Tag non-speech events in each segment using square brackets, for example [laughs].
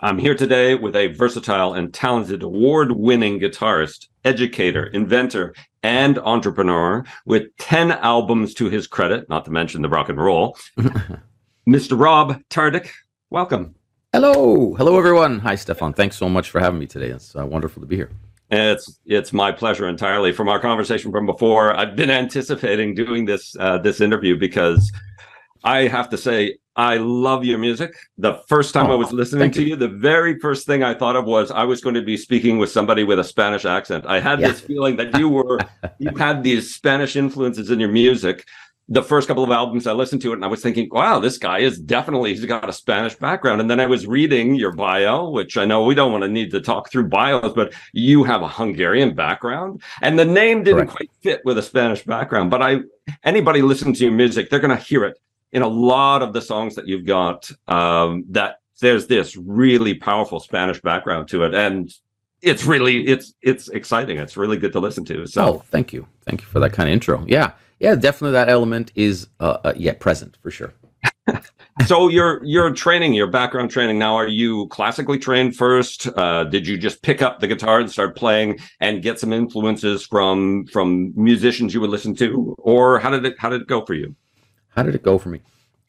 I'm here today with a versatile and talented award winning guitarist, educator, inventor, and entrepreneur with 10 albums to his credit, not to mention the rock and roll. [laughs] Mr. Rob Tardik, welcome. Hello. Hello, everyone. Hi, Stefan. Thanks so much for having me today. It's uh, wonderful to be here. It's it's my pleasure entirely. From our conversation from before, I've been anticipating doing this uh, this interview because I have to say I love your music. The first time oh, I was listening to you. you. the very first thing I thought of was I was going to be speaking with somebody with a Spanish accent. I had yeah. this feeling that you were [laughs] you had these Spanish influences in your music the first couple of albums I listened to it and I was thinking, wow, this guy is definitely he's got a Spanish background. And then I was reading your bio, which I know we don't want to need to talk through bios, but you have a Hungarian background. And the name didn't Correct. quite fit with a Spanish background. But I anybody listening to your music, they're gonna hear it in a lot of the songs that you've got. Um, that there's this really powerful Spanish background to it. And it's really it's it's exciting. It's really good to listen to. So oh, thank you. Thank you for that kind of intro. Yeah yeah, definitely that element is uh, uh yeah present for sure. [laughs] so your your training, your background training now, are you classically trained first? Uh, did you just pick up the guitar and start playing and get some influences from from musicians you would listen to, or how did it how did it go for you? How did it go for me?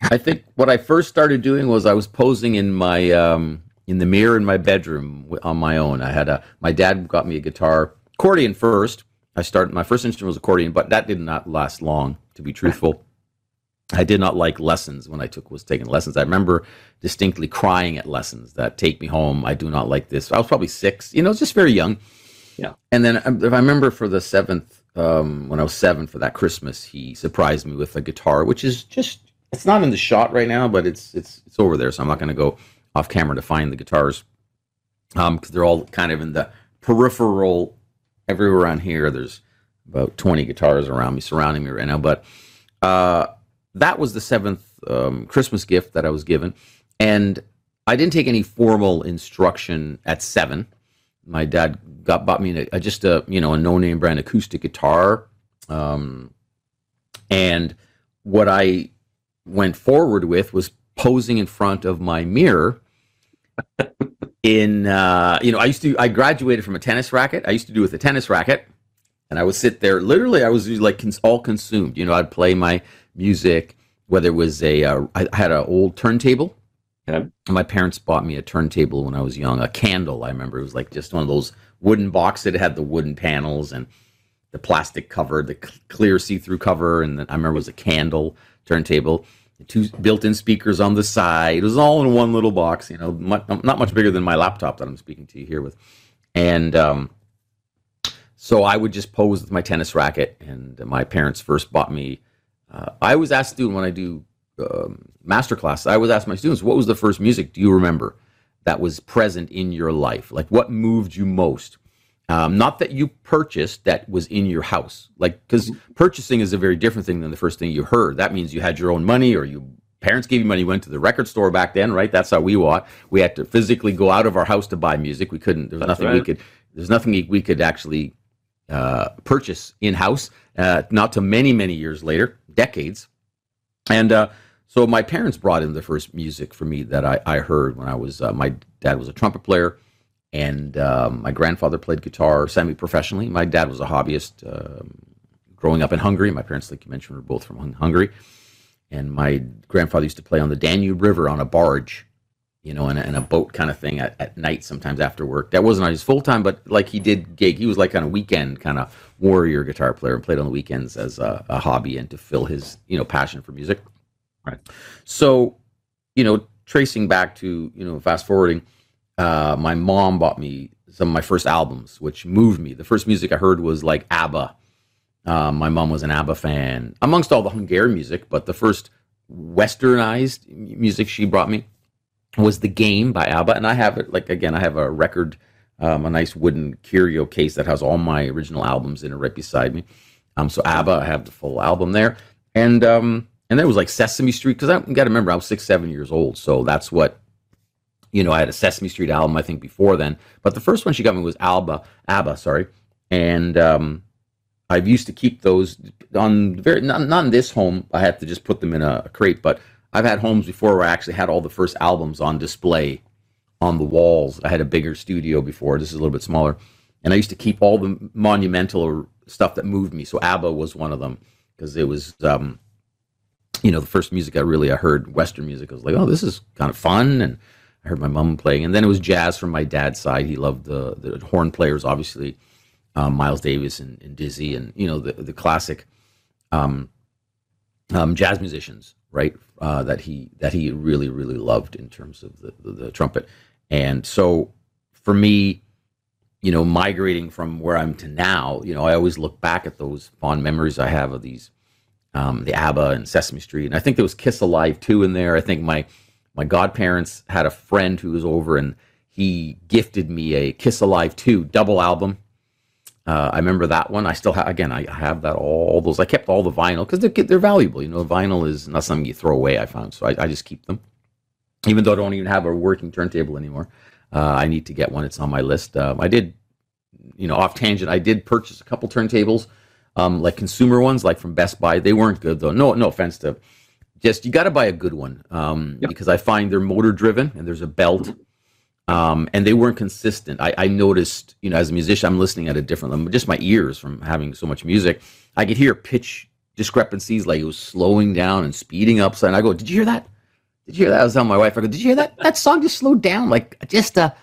I think what I first started doing was I was posing in my um, in the mirror in my bedroom on my own. I had a my dad got me a guitar accordion first, I started my first instrument was accordion, but that did not last long. To be truthful, I did not like lessons when I took was taking lessons. I remember distinctly crying at lessons that take me home. I do not like this. I was probably six, you know, just very young. Yeah. And then um, if I remember for the seventh, um, when I was seven for that Christmas, he surprised me with a guitar, which is just it's not in the shot right now, but it's it's it's over there. So I'm not going to go off camera to find the guitars because um, they're all kind of in the peripheral everywhere around here. There's about 20 guitars around me, surrounding me right now. But uh, that was the seventh um, Christmas gift that I was given. And I didn't take any formal instruction at seven. My dad got bought me a, just a you know a no name brand acoustic guitar, um, and what I went forward with was posing in front of my mirror [laughs] in uh, you know, I used to I graduated from a tennis racket. I used to do with a tennis racket, and I would sit there. Literally, I was like cons- all consumed. You know, I'd play my music, whether it was a uh, I had an old turntable. My parents bought me a turntable when I was young. A candle, I remember. It was like just one of those wooden boxes. that had the wooden panels and the plastic cover, the clear see-through cover, and I remember it was a candle turntable two built-in speakers on the side. It was all in one little box, you know, much, not much bigger than my laptop that I'm speaking to you here with. And um, so I would just pose with my tennis racket. And my parents first bought me. Uh, I always ask students when I do um, master class, I always ask my students, "What was the first music do you remember that was present in your life? Like what moved you most?" Um, not that you purchased that was in your house, like because purchasing is a very different thing than the first thing you heard. That means you had your own money, or you parents gave you money. You went to the record store back then, right? That's how we bought. We had to physically go out of our house to buy music. We couldn't. There's nothing right. we could. There's nothing we could actually uh, purchase in house. Uh, not to many many years later, decades, and uh, so my parents brought in the first music for me that I, I heard when I was. Uh, my dad was a trumpet player and um, my grandfather played guitar semi professionally. My dad was a hobbyist. Um, growing up in Hungary, my parents, like you mentioned, were both from Hungary. And my grandfather used to play on the Danube River on a barge, you know, in a, a boat kind of thing at, at night, sometimes after work. That wasn't his full time, but like he did gig. He was like on a weekend kind of warrior guitar player and played on the weekends as a, a hobby and to fill his, you know, passion for music. Right. So, you know, tracing back to, you know, fast forwarding uh, my mom bought me some of my first albums, which moved me. The first music I heard was like ABBA. Uh, my mom was an ABBA fan, amongst all the Hungarian music, but the first westernized music she brought me was The Game by ABBA. And I have it, like, again, I have a record, um, a nice wooden curio case that has all my original albums in it right beside me. Um, so ABBA, I have the full album there. And, um, and there was like Sesame Street, because I got to remember, I was six, seven years old. So that's what you know, I had a Sesame Street album, I think, before then. But the first one she got me was Alba, ABBA, sorry. And um, I used to keep those on very, not, not in this home. I had to just put them in a, crate, but I've had homes before where I actually had all the first albums on display on the walls. I had a bigger studio before. This is a little bit smaller, and I used to keep all the monumental stuff that moved me. So ABBA was one of them because it was, um, you know, the first music I really I heard Western music. I was like, oh, this is kind of fun, and I heard my mom playing, and then it was jazz from my dad's side. He loved the the horn players, obviously, um, Miles Davis and, and, Dizzy, and you know the the classic um, um, jazz musicians, right? Uh, that he that he really really loved in terms of the, the, the trumpet, and so for me, you know, migrating from where I'm to now, you know, I always look back at those fond memories I have of these, um, the ABBA and Sesame Street, and I think there was Kiss Alive too in there. I think my my godparents had a friend who was over and he gifted me a Kiss Alive 2 double album. Uh, I remember that one. I still have, again, I have that, all those. I kept all the vinyl because they're, they're valuable. You know, vinyl is not something you throw away, I found. So I, I just keep them. Even though I don't even have a working turntable anymore, uh, I need to get one. It's on my list. Um, I did, you know, off tangent, I did purchase a couple turntables, um, like consumer ones, like from Best Buy. They weren't good though. No, no offense to just you got to buy a good one um, yep. because I find they're motor driven and there's a belt. Um, and they weren't consistent. I, I, noticed, you know, as a musician, I'm listening at a different level. Just my ears from having so much music, I could hear pitch discrepancies, like it was slowing down and speeding up. And I go, "Did you hear that? Did you hear that?" I was telling my wife, "I go, did you hear that? That song just slowed down, like just a,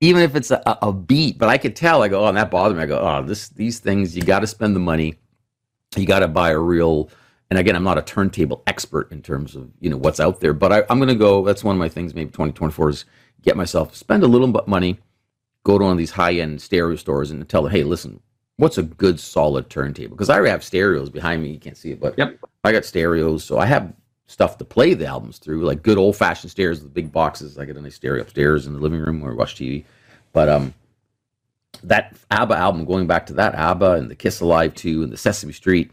even if it's a, a beat." But I could tell. I go, "Oh," and that bothered me. I go, "Oh, this these things, you got to spend the money. You got to buy a real." and again, I'm not a turntable expert in terms of you know what's out there, but I, am going to go. That's one of my things. Maybe 2024 is get myself spend a little bit money, go to one of these high end stereo stores and tell them, hey, listen, what's a good solid turntable? Because I already have stereos behind me. You can't see it, but yep. I got stereos, so I have stuff to play the albums through, like good old fashioned stereos with big boxes. I got a nice stereo upstairs in the living room where I watch TV. But um, that ABBA album, going back to that ABBA and the Kiss Alive 2 and the Sesame Street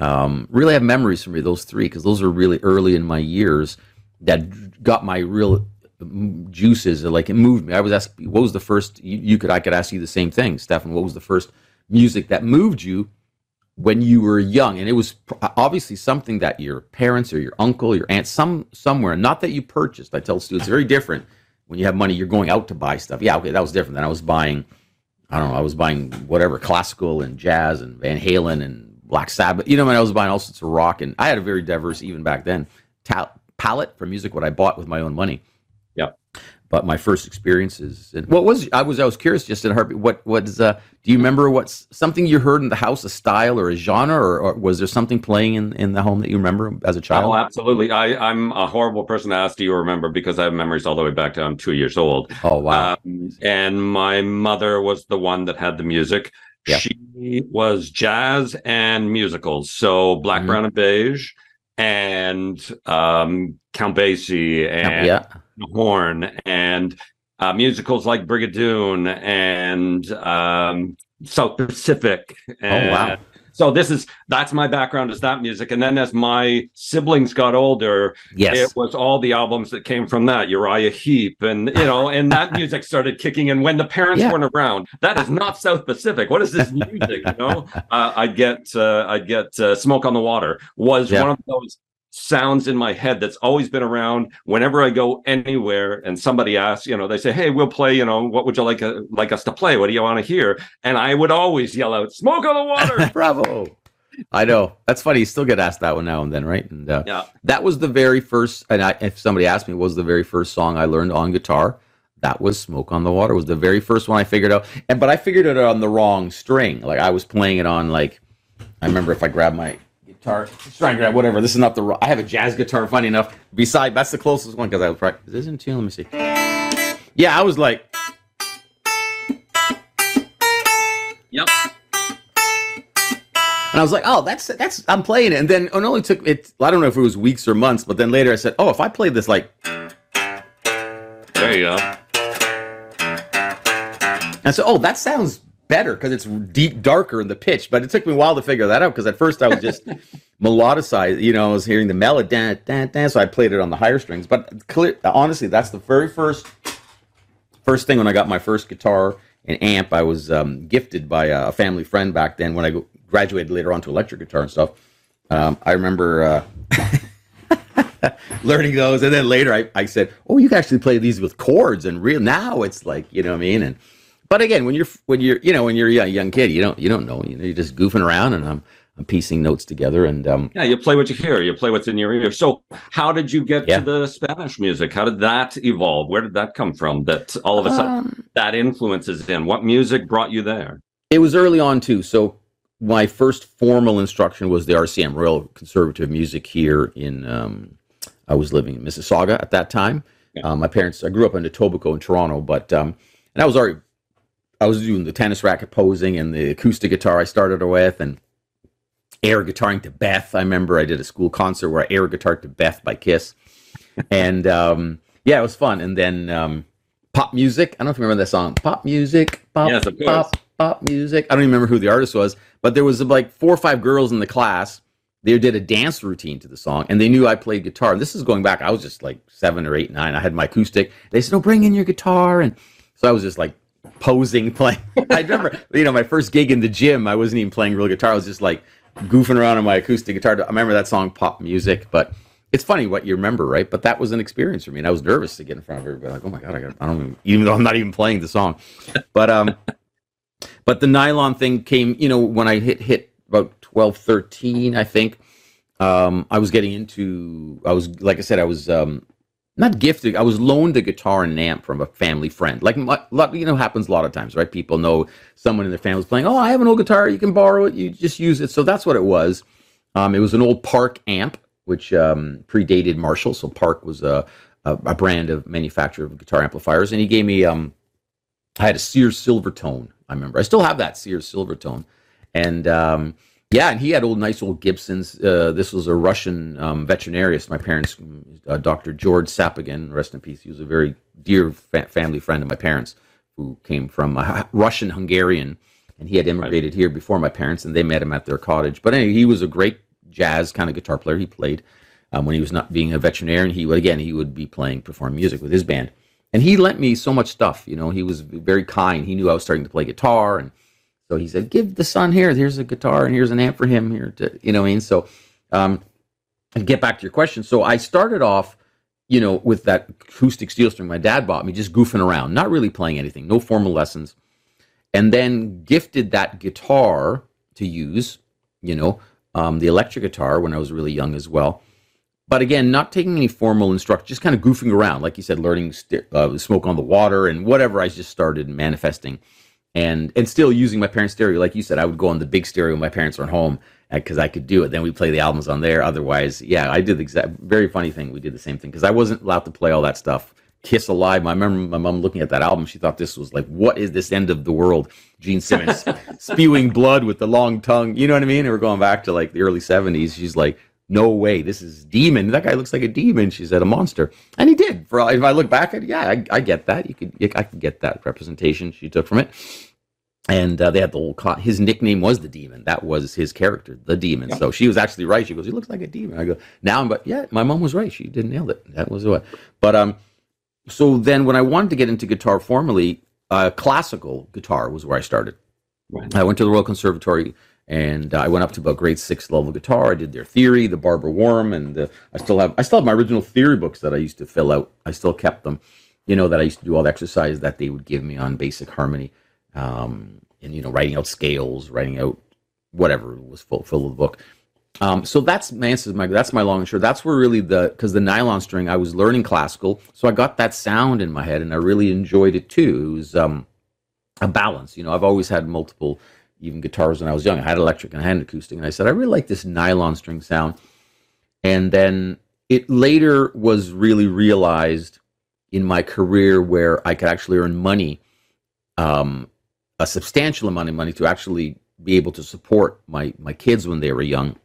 um, really have memories for me, those three, because those are really early in my years that got my real juices. Like it moved me. I was asked, what was the first, you, you could, I could ask you the same thing, Stefan, what was the first music that moved you when you were young? And it was obviously something that your parents or your uncle, your aunt, some somewhere, not that you purchased. I tell students, very different. When you have money, you're going out to buy stuff. Yeah, okay, that was different. Then I was buying, I don't know, I was buying whatever classical and jazz and Van Halen and Black Sabbath. You know, when I was buying all sorts of rock, and I had a very diverse, even back then, ta- palette for music. What I bought with my own money. But my first experiences, and what was I was I was curious just in heartbeat. What was uh, do you remember what's something you heard in the house, a style or a genre, or, or, was there something playing in, in the home that you remember as a child? Oh, absolutely. I I'm a horrible person to ask. Do you remember? Because I have memories all the way back to I'm two years old. Oh wow! Um, and my mother was the one that had the music. Yeah. She was jazz and musicals. So Black, mm-hmm. Brown, and Beige and um, Count Basie and yeah. Horn and uh, musicals like Brigadoon and um, South Pacific. And, oh, wow. So this is that's my background is that music, and then as my siblings got older, yes. it was all the albums that came from that Uriah Heep, and you know, and that [laughs] music started kicking And when the parents yeah. weren't around. That is not South Pacific. What is this music? You know, [laughs] uh, I'd get uh, I'd get uh, Smoke on the Water was yeah. one of those sounds in my head that's always been around whenever I go anywhere and somebody asks, you know, they say, Hey, we'll play, you know, what would you like, uh, like us to play? What do you want to hear? And I would always yell out, smoke on the water. [laughs] Bravo. I know that's funny. You still get asked that one now and then, right? And uh, yeah, that was the very first. And I, if somebody asked me, what was the very first song I learned on guitar? That was "Smoke on the Water." Was the very first one I figured out. And but I figured it out on the wrong string. Like I was playing it on like I remember if I grabbed my guitar. And grab whatever. This is not the. I have a jazz guitar. Funny enough, beside that's the closest one because I was practicing. This isn't tune. Let me see. Yeah, I was like. Yep. And I was like, oh, that's that's I'm playing it. And then oh, it only took it. I don't know if it was weeks or months, but then later I said, oh, if I play this like. There you go. And so, oh, that sounds better because it's deep, darker in the pitch. But it took me a while to figure that out because at first I was just [laughs] melodicized. You know, I was hearing the melody, so I played it on the higher strings. But clear, honestly, that's the very first first thing when I got my first guitar and amp. I was um, gifted by a family friend back then when I graduated later on to electric guitar and stuff. Um, I remember. Uh, [laughs] learning those, and then later I, I said, "Oh, you can actually play these with chords." And real now it's like you know what I mean. And but again, when you're when you're you know when you're a young, young kid, you don't you don't know. You know, you're just goofing around, and I'm I'm piecing notes together. And um, yeah, you play what you hear. You play what's in your ear. So, how did you get yeah. to the Spanish music? How did that evolve? Where did that come from? That all of a sudden um, that influences in. What music brought you there? It was early on too. So my first formal instruction was the RCM Royal Conservatory Music here in. Um, I was living in Mississauga at that time. Yeah. Um, my parents. I grew up in Etobicoke in Toronto, but um, and I was already. I was doing the tennis racket posing and the acoustic guitar I started with, and air guitaring to Beth. I remember I did a school concert where I air guitared to Beth by Kiss, [laughs] and um, yeah, it was fun. And then um, pop music. I don't know if you remember that song, pop music, pop, yes, pop, pop music. I don't even remember who the artist was, but there was like four or five girls in the class. They did a dance routine to the song, and they knew I played guitar. And this is going back. I was just like seven or eight, nine. I had my acoustic. They said, "Oh, bring in your guitar," and so I was just like posing, [laughs] playing. I remember, you know, my first gig in the gym. I wasn't even playing real guitar. I was just like goofing around on my acoustic guitar. I remember that song, pop music, but it's funny what you remember, right? But that was an experience for me, and I was nervous to get in front of everybody. Like, oh my god, I, got, I don't even, even though I'm not even playing the song, but um, but the nylon thing came, you know, when I hit hit about 12, 13, I think. Um, I was getting into, I was like I said, I was um, not gifted. I was loaned a guitar and an amp from a family friend. Like you know, happens a lot of times, right? People know someone in their family is playing. Oh, I have an old guitar. You can borrow it. You just use it. So that's what it was. Um, it was an old Park amp, which um, predated Marshall. So Park was a, a, a, brand of manufacturer of guitar amplifiers, and he gave me. Um, I had a Sears Silvertone. I remember. I still have that Sears Silvertone, and um, yeah, and he had old, nice old Gibsons. Uh, this was a Russian um, veterinarian. My parents, uh, Dr. George Sapagin, rest in peace. He was a very dear fa- family friend of my parents, who came from a Russian Hungarian, and he had immigrated here before my parents, and they met him at their cottage. But anyway, he was a great jazz kind of guitar player. He played um, when he was not being a veterinarian. He would again, he would be playing, perform music with his band, and he lent me so much stuff. You know, he was very kind. He knew I was starting to play guitar and so he said, "Give the son here. Here's a guitar and here's an amp for him here." To you know, what I mean, so um, and get back to your question. So I started off, you know, with that acoustic steel string my dad bought me, just goofing around, not really playing anything, no formal lessons, and then gifted that guitar to use, you know, um, the electric guitar when I was really young as well. But again, not taking any formal instruction, just kind of goofing around, like you said, learning st- uh, smoke on the water and whatever. I just started manifesting and and still using my parents' stereo. Like you said, I would go on the big stereo when my parents weren't home uh, because I could do it. Then we play the albums on there. Otherwise, yeah, I did the exact very funny thing. We did the same thing because I wasn't allowed to play all that stuff. Kiss Alive. I remember my mom looking at that album. She thought this was like, what is this end of the world? Gene Simmons [laughs] spewing blood with the long tongue. You know what I mean? And we're going back to like the early 70s. She's like, no way, this is demon. That guy looks like a demon. She said a monster, and he did. For if I look back at, it, yeah, I, I get that. You could, I could get that representation she took from it and uh, they had the whole his nickname was the demon that was his character the demon yeah. so she was actually right she goes he looks like a demon i go now but yeah my mom was right she did nail it that was what but um so then when i wanted to get into guitar formally uh, classical guitar was where i started right. i went to the royal conservatory and uh, I went up to about grade six level guitar. I did their theory, the Barbara Wharram, and the, I still have I still have my original theory books that I used to fill out. I still kept them, you know, that I used to do all the exercise that they would give me on basic harmony um, and you know writing out scales, writing out whatever was full, full of the book. Um, so that's my answer. My that's my long and short. That's where really the because the nylon string. I was learning classical, so I got that sound in my head, and I really enjoyed it too. It was um, a balance. You know, I've always had multiple, even guitars when I was young. I had electric and I had acoustic, and I said I really like this nylon string sound. And then it later was really realized in my career where I could actually earn money um, a substantial amount of money to actually be able to support my my kids when they were young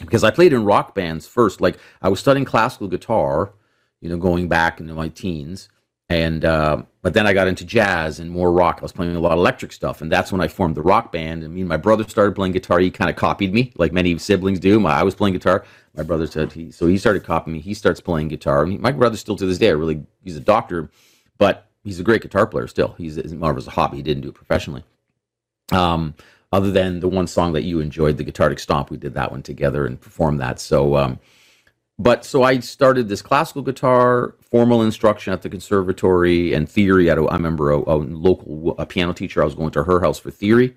because I played in rock bands first. Like I was studying classical guitar, you know, going back into my teens, and uh, but then I got into jazz and more rock. I was playing a lot of electric stuff, and that's when I formed the rock band. And me and my brother started playing guitar. He kind of copied me, like many siblings do. My, I was playing guitar. My brother said he, so he started copying me. He starts playing guitar. My brother still to this day, I really, he's a doctor, but he's a great guitar player still. He's more of as a hobby. He didn't do it professionally. Um, other than the one song that you enjoyed, the Guitardic Stomp, we did that one together and performed that. So, um, but so I started this classical guitar, formal instruction at the conservatory, and theory. At a, I remember a, a local a piano teacher. I was going to her house for theory,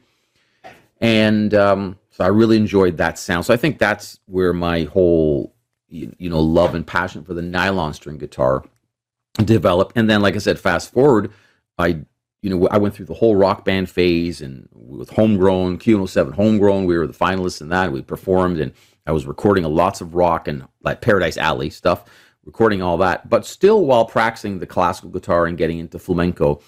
and um, so I really enjoyed that sound. So I think that's where my whole you, you know love and passion for the nylon string guitar developed. And then, like I said, fast forward, I you know I went through the whole rock band phase, and with homegrown Q107 homegrown, we were the finalists in that. We performed and I was recording lots of rock and like Paradise Alley stuff, recording all that, but still while practicing the classical guitar and getting into flamenco.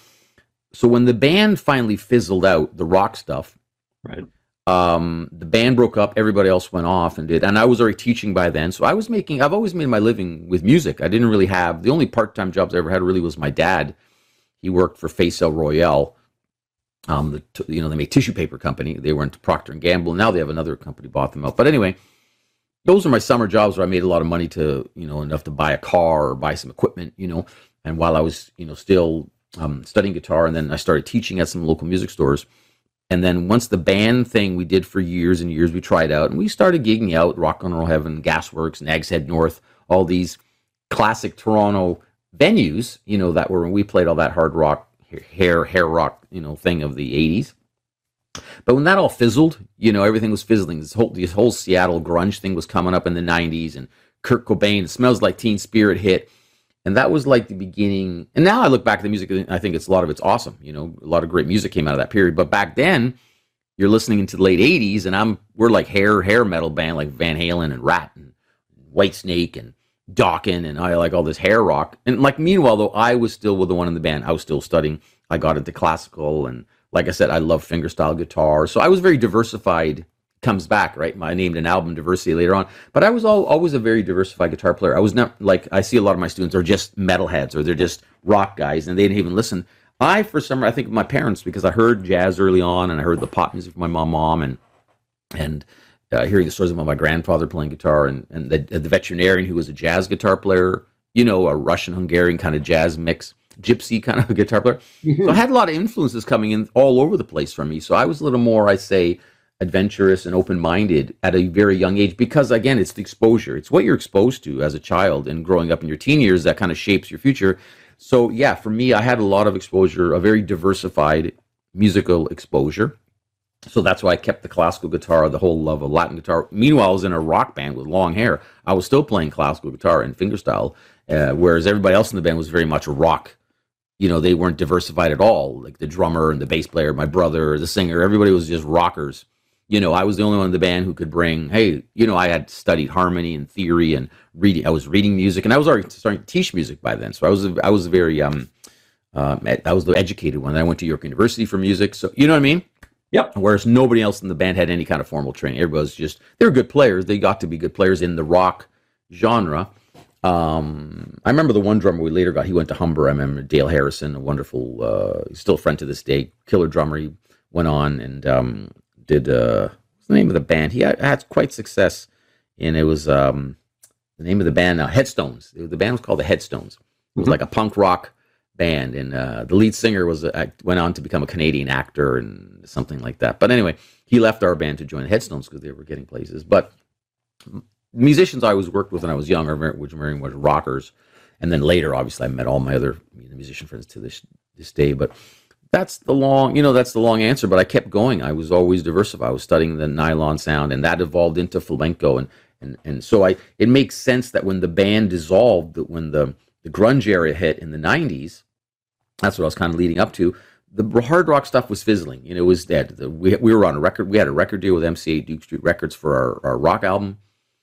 So when the band finally fizzled out, the rock stuff, right? Um, the band broke up. Everybody else went off and did, and I was already teaching by then. So I was making. I've always made my living with music. I didn't really have the only part-time jobs I ever had. Really was my dad. He worked for Facelle Royale. Um, the you know they make tissue paper company. They were into Procter and Gamble. Now they have another company bought them out. But anyway, those are my summer jobs where I made a lot of money to, you know, enough to buy a car or buy some equipment, you know. And while I was, you know, still um, studying guitar, and then I started teaching at some local music stores. And then once the band thing we did for years and years, we tried out and we started gigging out Rock and Roll Heaven, Gasworks, Nags Head North, all these classic Toronto venues, you know, that were when we played all that hard rock, hair, hair rock, you know, thing of the 80s. But when that all fizzled, you know, everything was fizzling. This whole this whole Seattle grunge thing was coming up in the '90s, and Kurt Cobain, "Smells Like Teen Spirit" hit, and that was like the beginning. And now I look back at the music, and I think it's a lot of it's awesome. You know, a lot of great music came out of that period. But back then, you're listening into the late '80s, and I'm we're like hair hair metal band like Van Halen and Ratt and Whitesnake and Dokken, and I like all this hair rock. And like meanwhile, though, I was still with the one in the band. I was still studying. I got into classical and like I said, I love fingerstyle guitar. So I was very diversified. Comes back, right? I named an album Diversity later on. But I was all, always a very diversified guitar player. I was not like, I see a lot of my students are just metalheads or they're just rock guys and they didn't even listen. I, for some I think my parents, because I heard jazz early on and I heard the pop music from my mom, mom and, and, uh, hearing the stories about my grandfather playing guitar and, and the, the veterinarian who was a jazz guitar player, you know, a Russian Hungarian kind of jazz mix gypsy kind of [laughs] guitar player. So I had a lot of influences coming in all over the place from me. So I was a little more, I say, adventurous and open minded at a very young age because, again, it's the exposure. It's what you're exposed to as a child and growing up in your teen years that kind of shapes your future. So, yeah, for me, I had a lot of exposure, a very diversified musical exposure. So that's why I kept the classical guitar, the whole love of Latin guitar. Meanwhile, I was in a rock band with long hair. I was still playing classical guitar and fingerstyle, uh, whereas everybody else in the band was very much rock you know, they weren't diversified at all. Like the drummer and the bass player, my brother, the singer, everybody was just rockers. You know, I was the only one in the band who could bring, hey, you know, I had studied harmony and theory and reading. I was reading music, and I was already starting to teach music by then. So I was, I was very, um, uh, I was the educated one. I went to York University for music. So you know what I mean? Yep. Whereas nobody else in the band had any kind of formal training. Everybody was just they were good players. They got to be good players in the rock genre. Um, I remember the one drummer we later got. He went to Humber. I remember Dale Harrison, a wonderful, uh, still a friend to this day, killer drummer. He went on and um, did uh, what's the name of the band? He had, had quite success, and it was um, the name of the band. Uh, Headstones. The band was called the Headstones. It was mm-hmm. like a punk rock band, and uh, the lead singer was uh, went on to become a Canadian actor and something like that. But anyway, he left our band to join the Headstones because they were getting places. But musicians I always worked with when I was young, which were was rockers, and then later, obviously, I met all my other musician friends to this this day. But that's the long, you know, that's the long answer. But I kept going. I was always diversified. I was studying the nylon sound, and that evolved into flamenco, and and and so I. It makes sense that when the band dissolved, that when the the grunge era hit in the '90s, that's what I was kind of leading up to. The hard rock stuff was fizzling. You know, it was dead. The, we, we were on a record. We had a record deal with MCA Duke Street Records for our, our rock album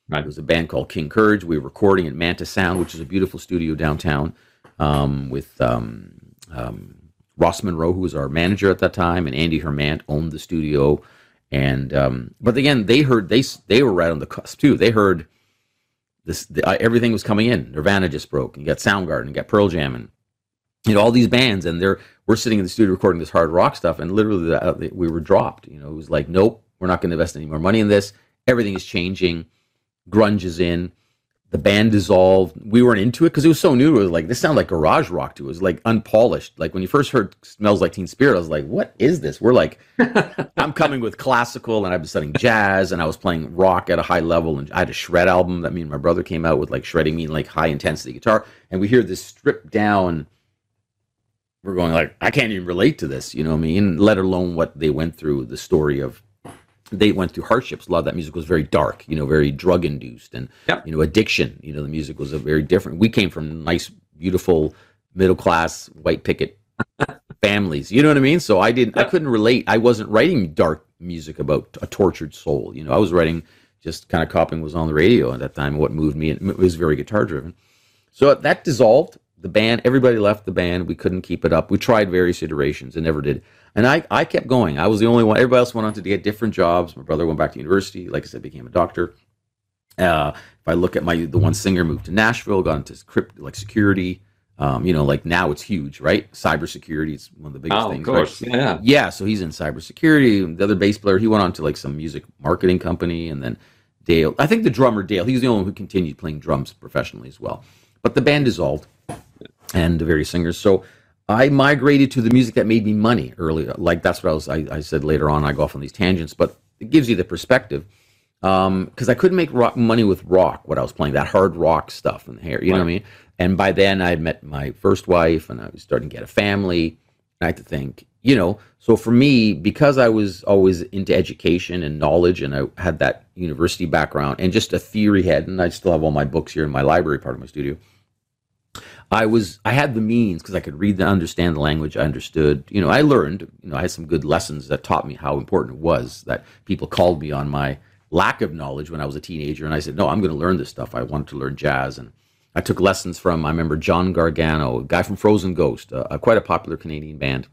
Right. There was a band called King Courage. We were recording at Manta Sound, which is a beautiful studio downtown, um, with um, um, Ross Monroe, who was our manager at that time, and Andy Hermant owned the studio. And um, but again, they heard they they were right on the cusp too. They heard this the, uh, everything was coming in. Nirvana just broke. You got Soundgarden, you got Pearl Jam, and you know all these bands, and they're we're sitting in the studio recording this hard rock stuff, and literally uh, we were dropped. You know, it was like, nope, we're not going to invest any more money in this. Everything is changing grunge is in. the band dissolved. We weren't into it because it was so new. It was like this sounded like garage rock to us, It like unpolished. Like when you first heard "Smells Like Teen Spirit," I was like, "What is this?" We're like, [laughs] I'm coming with classical, and I've been studying jazz, and I was playing rock at a high level, and I had a shred album that me and my brother came out with, like shredding me like high intensity guitar, and we hear this stripped down. We're going like, I can't even relate to this, you know what I mean? Let alone what they went through, the story of they went through hardships. A lot of that music was very dark, you know, very drug induced and Yep. you know addiction. You know, the music was a very different. We came from nice, beautiful, middle class white picket [laughs] families. You know what I mean? So I didn't, I couldn't relate. I wasn't writing dark music about a tortured soul. You know, I was writing just kind of copying was on the radio at that time. What moved me, and it was very guitar driven. So that dissolved. The band, everybody left the band. We couldn't keep it up. We tried various iterations and never did. And I, I kept going. I was the only one. Everybody else went on to get different jobs. My brother went back to university. Like I said, became a doctor. Uh, if I look at my the one singer moved to Nashville, got into crypt like security. Um, you know, like now it's huge, right? Cybersecurity is one of the biggest Oh, of things. course. Right? Yeah. Yeah, so he's in cybersecurity. The other bass player, he went on to like some music marketing company, and then Dale. I think the drummer Dale, he's the only one who continued playing drums professionally as well. But the band dissolved, and the various singers. So I migrated to the music that made me money early. Like that's what I was. I, I said later on. I go off on these tangents, but it gives you the perspective. Um, because I couldn't make rock money with rock, what I was playing, that hard rock stuff and hair. You know what I mean? And by then I had met my first wife, and I was starting to get a family. I had to think, you know. So for me, because I was always into education and knowledge, and I had that university background and just a theory head, and I still have all my books here in my library, part of my studio. I was I had the means because I could read and understand the language. I understood, you know, I learned, you know, I had some good lessons that taught me how important it was that people called me on my lack of knowledge when I was a teenager, and I said, no, I'm going to learn this stuff. I wanted to learn jazz, and I took lessons from I remember John Gargano, a guy from Frozen Ghost, uh, quite a popular Canadian band.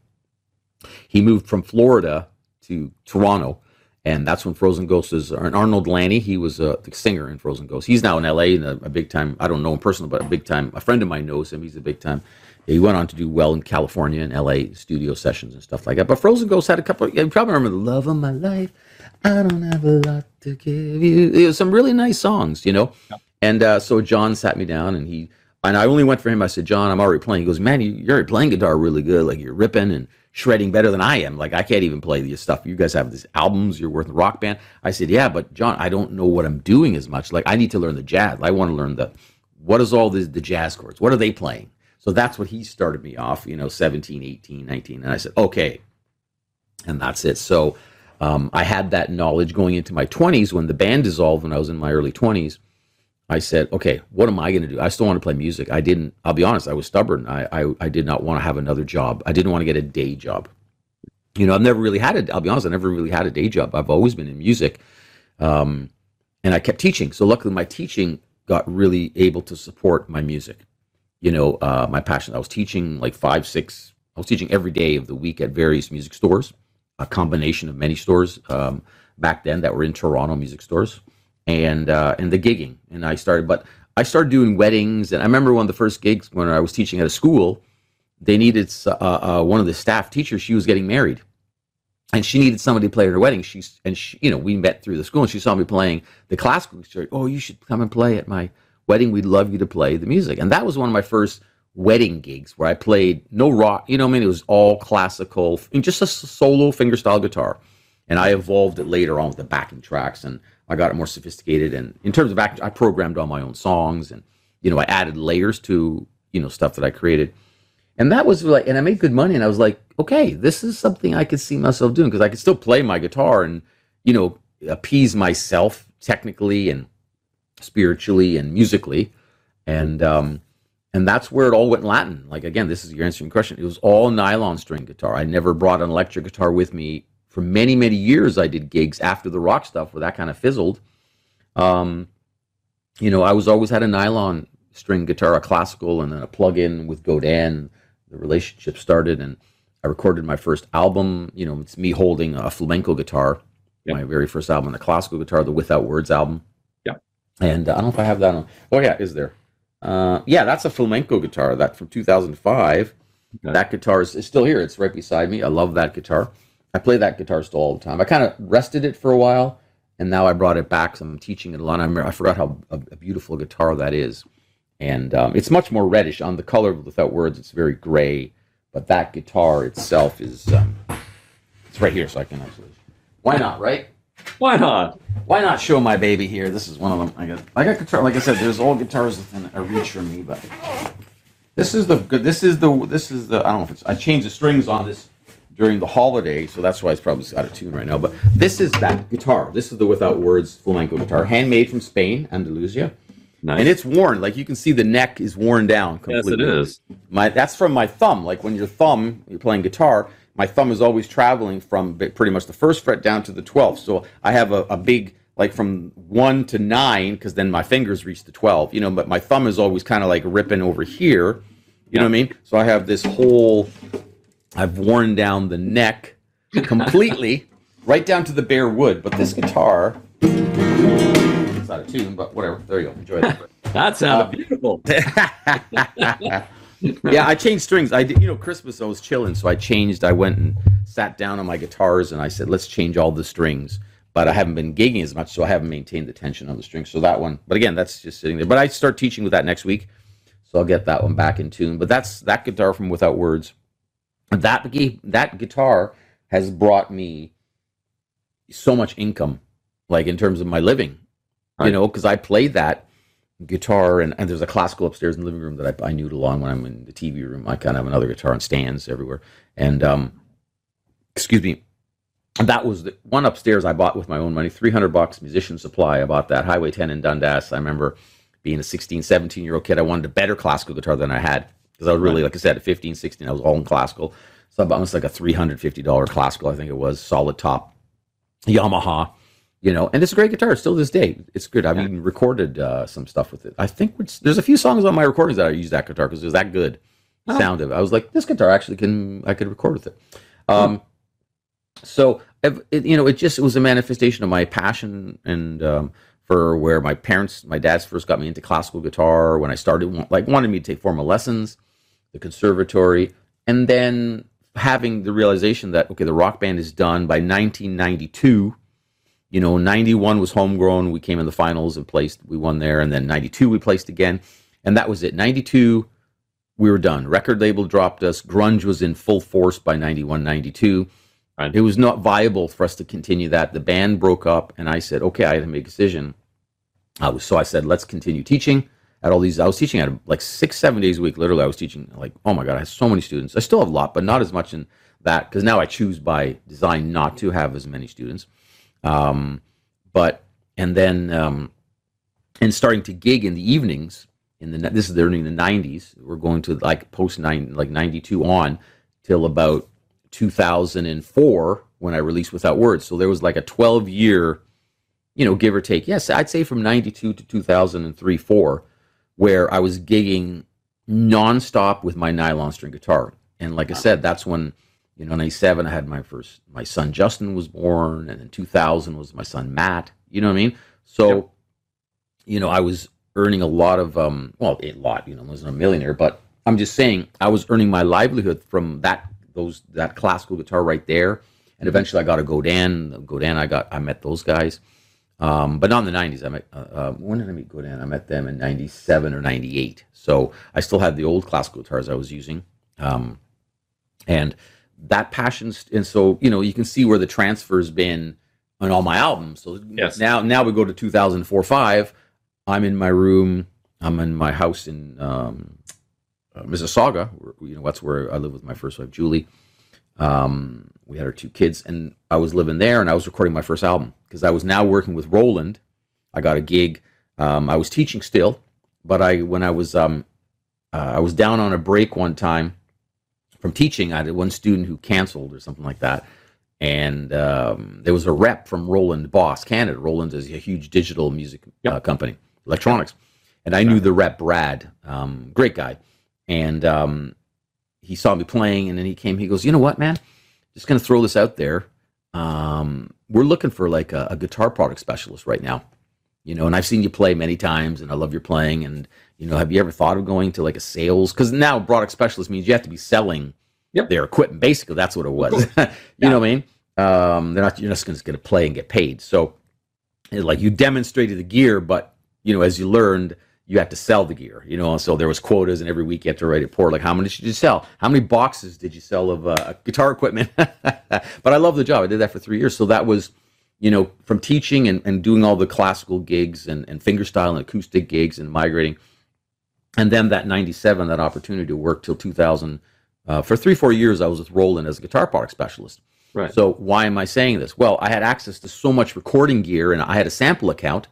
He moved from Florida to Toronto, and that's when Frozen Ghost is. And Arnold Lanni, he was uh, the singer in Frozen Ghost. He's now in L.A. and a, a big time. I don't know him personally, but a big time. A friend of mine knows him. He's a big time. He went on to do well in California and L.A. studio sessions and stuff like that. But Frozen Ghost had a couple. You probably remember the love of my life. I don't have a lot to give you. It was some really nice songs, you know. And uh, so John sat me down and he and I only went for him. I said, John, I'm already playing. He goes, Man, you, you're already playing guitar really good. Like you're ripping and shredding better than I am. Like I can't even play your stuff. You guys have these albums. You're worth a rock band. I said, Yeah, but John, I don't know what I'm doing as much. Like I need to learn the jazz. I want to learn the what is all the, the jazz chords? What are they playing? So that's what he started me off, you know, 17, 18, 19. And I said, okay. And that's it. So um, I had that knowledge going into my 20s when the band dissolved when I was in my early 20s. I said, okay, what am I going to do? I still want to play music. I didn't, I'll be honest, I was stubborn. I, I, I did not want to have another job. I didn't want to get a day job. You know, I've never really had a, I'll be honest, I never really had a day job. I've always been in music. Um, and I kept teaching. So luckily my teaching got really able to support my music. You know, uh, my passion. I was teaching like five, six, I was teaching every day of the week at various music stores, a combination of many stores um, back then that were in Toronto music stores and uh, and the gigging. And I started, but I started doing weddings. And I remember one of the first gigs when I was teaching at a school, they needed uh, uh, one of the staff teachers. She was getting married, and she needed somebody to play at her wedding. She's and she, you know, we met through the school, and she saw me playing the classical. She said, "Oh, you should come and play at my wedding. We'd love you to play the music." And that was one of my first wedding gigs where I played no rock. You know, I mean, it was all classical, just a solo fingerstyle guitar. And I evolved it later on with the backing tracks, and I got it more sophisticated. And in terms of back, I programmed all my own songs, and you know, I added layers to you know stuff that I created. And that was like, and I made good money, and I was like, okay, this is something I could see myself doing because I could still play my guitar and, you know, appease myself technically and spiritually and musically, and um, and that's where it all went Latin. Like again, this is your answering question. It was all nylon string guitar. I never brought an electric guitar with me for many many years. I did gigs after the rock stuff where that kind of fizzled. Um, you know, I was always had a nylon string guitar, a classical, and then a plug-in with Godin. The relationship started, and I recorded my first album. You know, it's me holding a flamenco guitar, Yep. my very first album, the classical guitar, the Without Words album. Yep. And uh, I don't know if I have that on. Oh yeah, is there? Uh, yeah, that's a flamenco guitar. That from 2005. Okay. That guitar is, is still here. It's right beside me. I love that guitar. I play that guitar still all the time. I kind of rested it for a while and now I brought it back. So I'm teaching it a lot. I, I forgot how a, a, beautiful guitar that is, and um, it's much more reddish on the color without words. It's very gray, but that guitar itself is um, it's right here, so I can actually. Why not, right? Why not? Why not show my baby here? This is one of them. I got I got guitar. Like I said, there's all guitars within a reach for me, but this is the good. This is the this is the I don't know if it's I changed the strings on this during the holiday, so that's why it's probably out of tune right now. But this is that guitar. This is the without words flamenco guitar, handmade from Spain, Andalusia. Nice. And it's worn, like you can see the neck is worn down completely. Yes, it is. My that's from my thumb. Like when your thumb, you're playing guitar, my thumb is always traveling from pretty much the first fret down to the 12th. So I have a, a big like from one to nine because then my fingers reach the 12 you know but my thumb is always kind of like ripping over here you know what i mean so i have this whole i've worn down the neck completely [laughs] right down to the bare wood but this guitar it's not a tune but whatever there you go enjoy that [laughs] that sounded uh, beautiful [laughs] yeah i changed strings i did you know christmas i was chilling so i changed i went and sat down on my guitars and i said let's change all the strings but I haven't been gigging as much, so I haven't maintained the tension on the strings. So that one, but again, that's just sitting there. But I start teaching with that next week, so I'll get that one back in tune. But that's that guitar from Without Words. That that guitar has brought me so much income, like in terms of my living, right. you know, because I played that guitar and, and there's a classical upstairs in the living room that I, I noodle on when I'm in the TV room. I kind of have another guitar on stands everywhere. And um, excuse me, that was the one upstairs I bought with my own money, 300 bucks, musician supply. I bought that Highway 10 in Dundas. I remember being a 16, 17 year old kid. I wanted a better classical guitar than I had because I was really, like I said, at 15, 16, I was all in classical. So I bought almost like a $350 classical, I think it was, solid top Yamaha, you know, and it's a great guitar still to this day. It's good. I've yeah. even recorded uh, some stuff with it. I think there's a few songs on my recordings that I use that guitar because it was that good oh. sound of it. I was like, this guitar actually can, I could record with it. Um, so it, you know, it just it was a manifestation of my passion and um, for where my parents, my dad's first got me into classical guitar when I started, like wanted me to take formal lessons, the conservatory, and then having the realization that okay, the rock band is done by 1992. You know, 91 was homegrown. We came in the finals and placed. We won there, and then 92 we placed again, and that was it. 92 we were done. Record label dropped us. Grunge was in full force by 91, 92 Right. It was not viable for us to continue that. The band broke up, and I said, okay, I had to make a decision. I was, so I said, let's continue teaching at all these. I was teaching at like six, seven days a week. Literally, I was teaching like, oh my God, I have so many students. I still have a lot, but not as much in that because now I choose by design not to have as many students. Um, but, and then, um, and starting to gig in the evenings in the, this is during the 90s. We're going to like post nine, like 92 on till about 2004 when I released Without Words. So there was like a 12 year, you know, give or take. Yes, I'd say from 92 to 2003, 4, where I was gigging nonstop with my nylon string guitar. And like I said, that's when, you know, in 97, I had my first, my son Justin was born. And in 2000 was my son Matt. You know what I mean? So, yep. you know, I was earning a lot of, um, well, a lot, you know, I wasn't a millionaire, but I'm just saying I was earning my livelihood from that those that classical guitar right there. And eventually, I got a Godin. Godin, I got I met those guys, um, but not in the '90s. I met uh, uh, when did I meet Godin? I met them in '97 or '98. So I still had the old classical guitars I was using, um, and that passion. And so you know, you can see where the transfer's been on all my albums. So yes. now, now we go to 2004, five. I'm in my room. I'm in my house in um, uh, Mississauga. You know, that's where I live with my first wife, Julie. Um, we had our two kids, and I was living there, and I was recording my first album because I was now working with Roland. I got a gig. Um, I was teaching still, but I when I was um, uh, I was down on a break one time from teaching. I had one student who canceled or something like that, and um, there was a rep from Roland Boss Canada. Roland is a huge digital music yep. uh, company, electronics, and I knew the rep Brad, um, great guy and um, he saw me playing, and then he came. He goes, "You know what, man? Just gonna throw this out there. Um, we're looking for like a, a, guitar product specialist right now. You know, and I've seen you play many times, and I love your playing. And you know, have you ever thought of going to like a sales? Because now product specialist means you have to be selling yep. their equipment. Basically, that's what it was. [laughs] you yeah. know what I mean? Um, they're not. You're just going to play and get paid. So like you demonstrated the gear, but you know, as you learned, you had to sell the gear, you know, so there was quotas and every week you had to write a report, like how many did you sell? How many boxes did you sell of uh, guitar equipment? [laughs] but I love the job. I did that for three years. So that was, you know, from teaching and, and doing all the classical gigs and, and fingerstyle and acoustic gigs and migrating. And then that 97, that opportunity to work till 2000, uh, for three, four years, I was with Roland as a guitar product specialist. Right. So why am I saying this? Well, I had access to so much recording gear and I had a sample account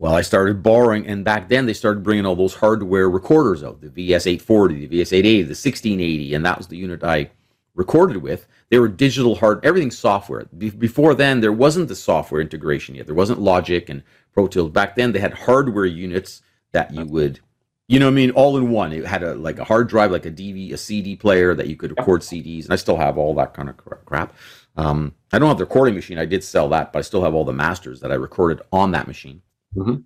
well, I started borrowing, and back then they started bringing all those hardware recorders out the VS840, the VS880, the 1680, and that was the unit I recorded with. They were digital hard, everything software. Be- before then, there wasn't the software integration yet. There wasn't Logic and Pro Tools. Back then, they had hardware units that you would, you know, what I mean, all in one. It had a like a hard drive, like a DV, a CD player that you could record CDs, and I still have all that kind of crap. Um, I don't have the recording machine. I did sell that, but I still have all the masters that I recorded on that machine. Mm-hmm.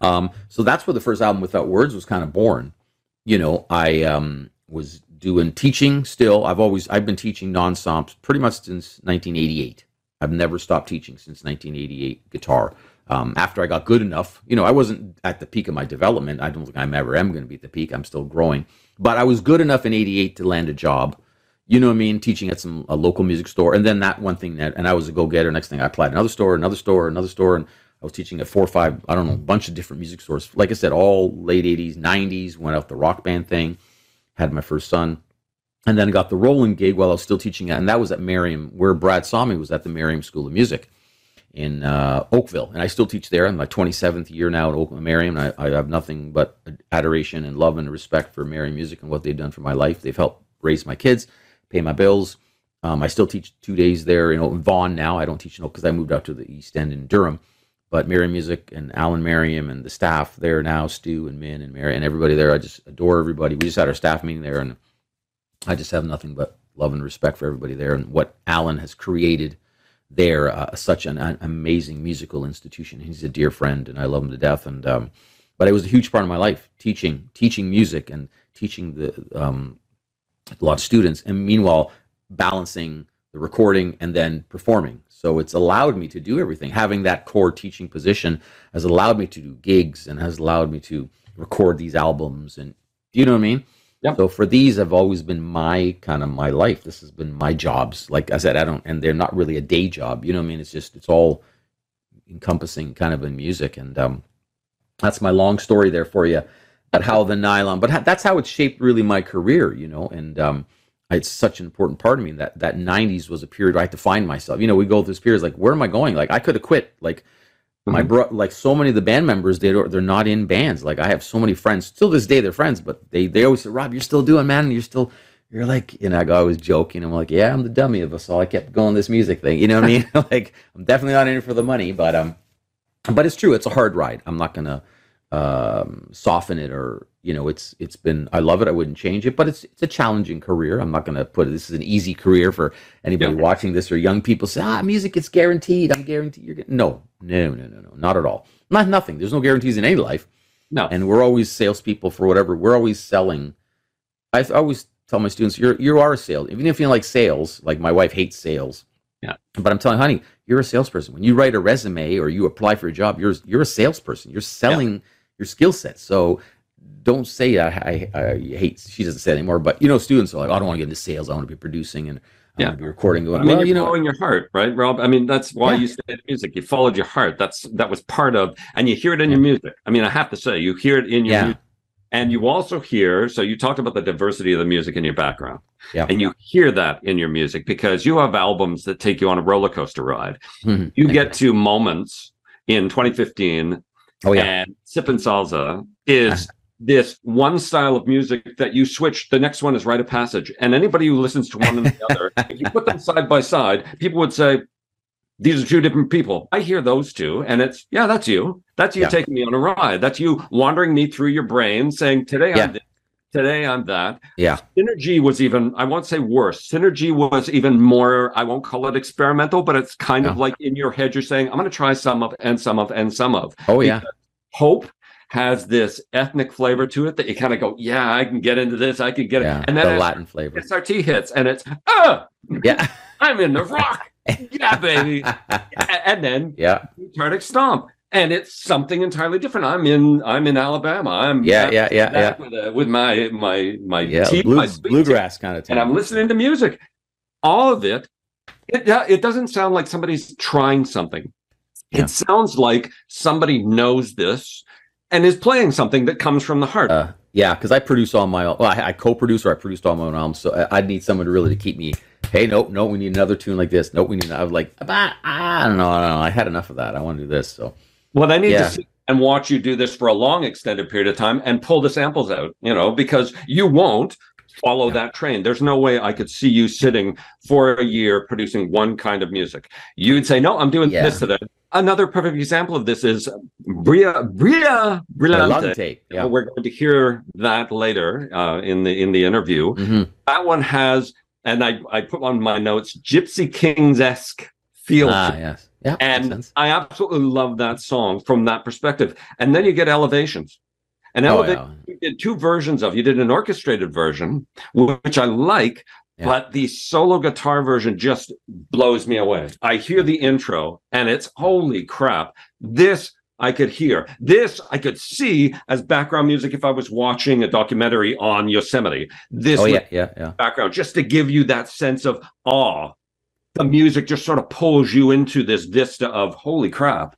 Um, so that's where the first album without words was kind of born. You know, I um, was doing teaching still. I've always I've been teaching nonstop pretty much since 1988. I've never stopped teaching since 1988 guitar. Um, after I got good enough, you know, I wasn't at the peak of my development. I don't think I'm ever am going to be at the peak. I'm still growing, but I was good enough in '88 to land a job. You know what I mean? Teaching at some a local music store, and then that one thing that, and I was a go getter. Next thing I applied another store, another store, another store, and I was teaching at four or five, I don't know, a bunch of different music stores. Like I said, all late 80s, 90s, went out the rock band thing, had my first son, and then got the Roland gig while I was still teaching. And that was at Merriam, where Brad saw me was at the Merriam School of Music in uh, Oakville. And I still teach there. I'm my 27th year now at Oakville, Merriam. I, I have nothing but adoration and love and respect for Merriam Music and what they've done for my life. They've helped raise my kids, pay my bills. Um, I still teach two days there in Vaughan now. I don't teach no because I moved out to the East End in Durham but Merriam Music and Alan Merriam and the staff there now, Stu and Min and Mary and everybody there. I just adore everybody. We just had our staff meeting there, and I just have nothing but love and respect for everybody there and what Alan has created there. Uh, such an, an, amazing musical institution. He's a dear friend, and I love him to death. And um, but it was a huge part of my life, teaching, teaching music, and teaching the um, a lot of students, and meanwhile balancing the recording and then performing so it's allowed me to do everything. Having that core teaching position has allowed me to do gigs and has allowed me to record these albums. And do you know what I mean? Yeah. So for these I've always been my kind of my life. This has been my jobs. Like I said, I don't, and they're not really a day job. You know what I mean? It's just it's all encompassing kind of in music, and um, that's my long story there for you at how the nylon. But that's how it shaped really my career. You know, and um, it's such an important part of me that that 90s was a period where I had to find myself. You know, we go through this period like, where am I going? Like, I could have quit. Like, mm-hmm. my bro, like so many of the band members, they they're not in bands. Like, I have so many friends still this day, they're friends, but they they always say, Rob, you're still doing, man. You're still, you're like, you know, I, was joking. I'm like, yeah, I'm the dummy of us all. I kept going this music thing. You know what I mean? [laughs] [laughs] like, I'm definitely not in it for the money, but um, but it's true. It's a hard ride. I'm not gonna um, soften it or you know it's it's been I love it I wouldn't change it but it's it's a challenging career. I'm not going to put it this is an easy career for anybody yeah. watching this or young people say ah music it's guaranteed I'm guaranteed you're getting no no no no no not at all. Not nothing there's no guarantees in any life. No. And we're always salespeople for whatever we're always selling. I always tell my students you're you are a sales even if you like sales like my wife hates sales. Yeah. But I'm telling honey you're a salesperson. When you write a resume or you apply for a job you're you're a salesperson. You're selling yeah your skill set. So don't say I, I, I, hate. She doesn't say it anymore, but you know, students are like, oh, I don't want to get into sales. I want to be producing and I yeah. want to be recording. Going, I mean, well, you know, following your heart, right, Rob? I mean, that's why yeah. you studied music. You followed your heart. That's that was part of, and you hear it in your music. I mean, I have to say, you hear it in your yeah. music. And you also hear, so you talked about the diversity of the music in your background. Yeah. And you hear that in your music because you have albums that take you on a roller coaster ride. Mm-hmm. You get to moments in 2015 Oh yeah. And Sippin' Salsa is this one style of music that you switch. The next one is Rite of Passage. And anybody who listens to one and the other, if you put them side by side, people would say, these are two different people. I hear those two, and it's yeah, that's you. That's you yeah. taking me on a ride. That's you wandering me through your brain, saying today yeah. I'm this, today I'm that. Yeah. Synergy was even, I won't say worse. Synergy was even more, I won't call it experimental, but it's kind yeah. of like in your head, you're saying, I'm going to try some of and some of and some of. Oh, yeah. Hope has this ethnic flavor to it that you kind of go, yeah, I can get into this. I can get yeah, it. And then the Latin flavor. SRT hits and it's, oh, yeah, [laughs] I'm in the rock. [laughs] yeah, baby. and then yeah, Tardik Stomp. And it's something entirely different. I'm in I'm in Alabama. I'm yeah, yeah, yeah, yeah. With, uh, with, my my my yeah, tea, blue, my bluegrass tea, kind of thing. And I'm listening to music. All of it, it it doesn't sound like somebody's trying something. Yeah. It sounds like somebody knows this and is playing something that comes from the heart. Uh, yeah, because I produce all my own. Well, I, I co-produce or I produced all my own albums, so I, would need someone to really to keep me. Hey, nope, no, we need another tune like this. Nope, we need. I was like, ah, I don't know, I don't know. I had enough of that. I want to do this. So, well, I need yeah. to see and watch you do this for a long extended period of time and pull the samples out. You know, because you won't follow that train. There's no way I could see you sitting for a year producing one kind of music. You'd say, no, I'm doing yeah. this today another perfect example of this is Bria Bria Brillante. Yeah. We're going to hear that later uh, in the in the interview. Mm-hmm. That one has, and I I put on my notes, Gypsy Kings esque feel. Ah, yes. Yeah, and I absolutely love that song from that perspective. And then you get elevations. And oh, yeah. you did two versions of. You did an orchestrated version, which I like, yeah. But the solo guitar version just blows me away. I hear the intro and it's holy crap. This I could hear. This I could see as background music if I was watching a documentary on Yosemite. This oh, yeah, yeah, yeah. background just to give you that sense of awe. The music just sort of pulls you into this vista of holy crap.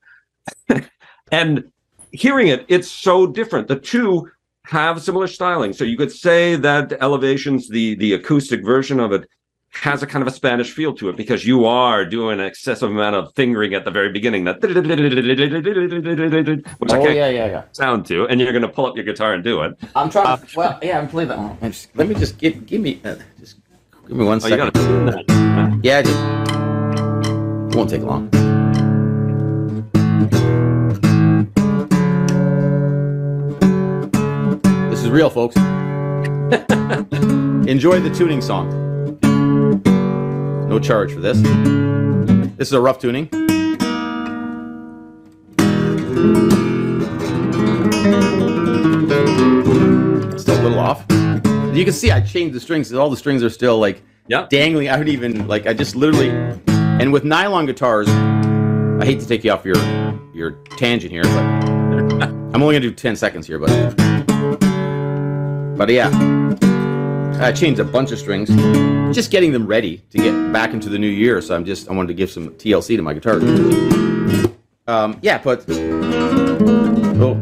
[laughs] and hearing it, it's so different. The two have similar styling. So you could say that Elevations, the the acoustic version of it, has a kind of a Spanish feel to it because you are doing an excessive amount of fingering at the very beginning. That [laughs] which oh, I can't yeah, yeah, yeah. sound to, and you're going to pull up your guitar and do it. I'm trying. To, well, yeah, I'm playing that. Just, let me just give give me uh, just give me one oh, second. Yeah, I just, it won't take long. Is real, folks. [laughs] Enjoy the tuning song. No charge for this. This is a rough tuning. Still a little off. You can see I changed the strings. All the strings are still like yeah. dangling. I don't even like. I just literally. And with nylon guitars, I hate to take you off your your tangent here, but [laughs] I'm only gonna do 10 seconds here, but but yeah, I changed a bunch of strings, just getting them ready to get back into the new year. So I'm just I wanted to give some TLC to my guitar. Um, yeah, but oh,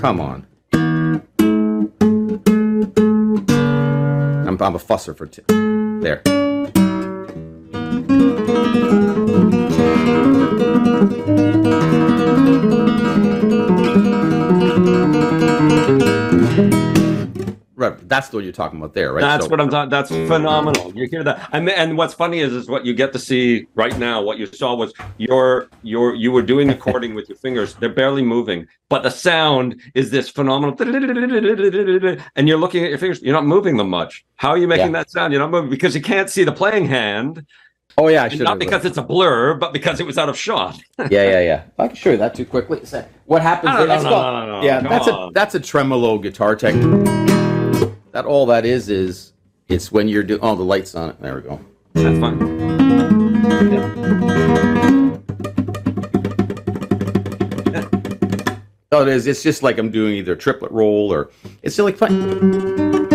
come on. I'm, I'm a fusser for t- there. Right, that's what you're talking about there, right? That's so, what I'm talking. That's mm-hmm. phenomenal. You hear that, and and what's funny is is what you get to see right now. What you saw was your your you were doing the cording with your fingers. They're barely moving, but the sound is this phenomenal. And you're looking at your fingers. You're not moving them much. How are you making yeah. that sound? You're not moving because you can't see the playing hand. Oh yeah, I should not uh, because it's a blur, but because it was out of shot. yeah, yeah, yeah. I can show you that too quickly. What happens? No, no, no, no, yeah, that's on. a that's a tremolo guitar technique that all that is is it's when you're doing. Oh, the lights on it. There we go. That's fine. [laughs] Oh, it is. It's just like I'm doing either triplet roll or it's still like fun.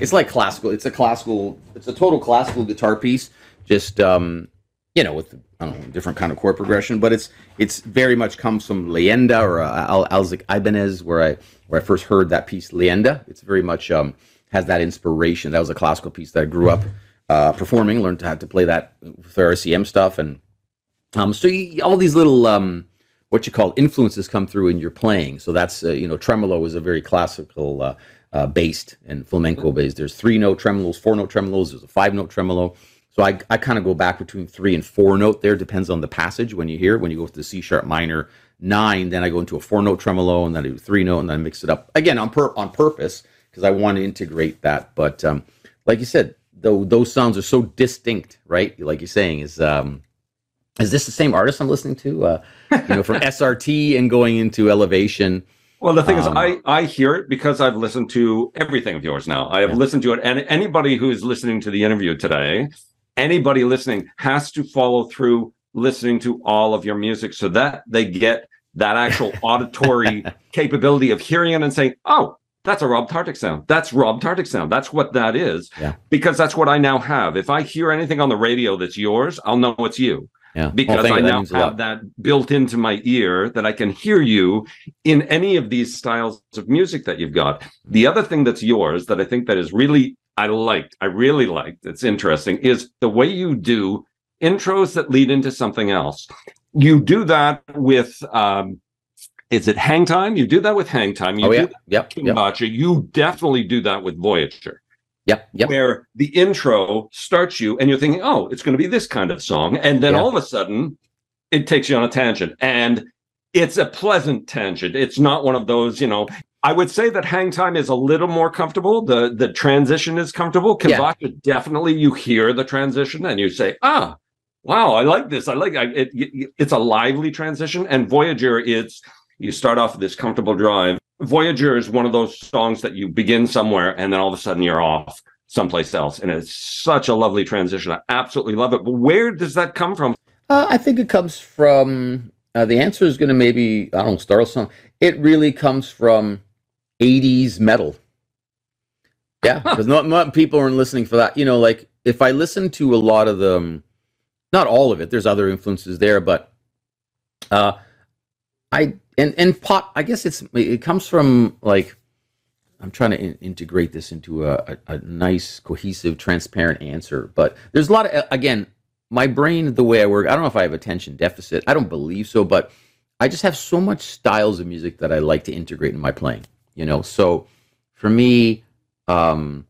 It's like classical. It's a classical. It's a total classical guitar piece. Just um, you know, with I don't know, different kind of chord progression, but it's it's very much comes from Leyenda or uh, Al- Alzik Ibanez, where I where I first heard that piece Leyenda. It's very much um, has that inspiration. That was a classical piece that I grew up uh, performing, learned have to play that with RCM stuff, and um, so you, all these little um, what you call influences come through in your playing. So that's uh, you know tremolo is a very classical uh, uh, based and flamenco based. There's three note tremolos, four note tremolos. There's a five note tremolo. So I, I kind of go back between three and four note there. Depends on the passage when you hear. When you go to the C sharp minor nine, then I go into a four note tremolo, and then I do three note, and then I mix it up again on pur- on purpose because I want to integrate that. But um, like you said, though those sounds are so distinct, right? Like you're saying, is um, is this the same artist I'm listening to? Uh, you know, from [laughs] SRT and going into Elevation. Well, the thing um, is, I I hear it because I've listened to everything of yours now. I have yeah. listened to it, and anybody who's listening to the interview today anybody listening has to follow through listening to all of your music so that they get that actual auditory [laughs] capability of hearing it and saying, oh, that's a Rob Tardik sound. That's Rob Tardik sound. That's what that is. Yeah. Because that's what I now have. If I hear anything on the radio that's yours, I'll know it's you. Yeah. Because Well, I now means a lot. have that built into my ear that I can hear you in any of these styles of music that you've got. The other thing that's yours that I think that is really I liked, I really liked, it's interesting, is the way you do intros that lead into something else. You do that with um is it hang time? You do that with hang time. You Oh do yeah. that Yep. with Yep. You definitely do that with Voyager Yep. Yep. where the intro starts you and you're thinking, oh, it's going to be this kind of song. And then Yeah. all of a sudden, it takes you on a tangent. And it's a pleasant tangent. It's not one of those, you know. I would say that hang time is a little more comfortable. The the transition is comfortable. Yeah. Definitely you hear the transition and you say, ah, wow, I like this. I like I, it, it. It's a lively transition. And Voyager, it's you start off with this comfortable drive. Voyager is one of those songs that you begin somewhere and then all of a sudden you're off someplace else. And it's such a lovely transition. I absolutely love it. But where does that come from? Uh, I think it comes from uh, the answer is going to maybe I don't know, startle some. It really comes from '80s metal. Yeah, [laughs] because not, not people aren't listening for that. You know, like if I listen to a lot of them, not all of it. There's other influences there, but uh, I and and pop. I guess it's it comes from like I'm trying to in- integrate this into a, a, a nice, cohesive, transparent answer. But there's a lot of again, my brain, the way I work. I don't know if I have attention deficit. I don't believe so, but I just have so much styles of music that I like to integrate in my playing. You know, so for me, um,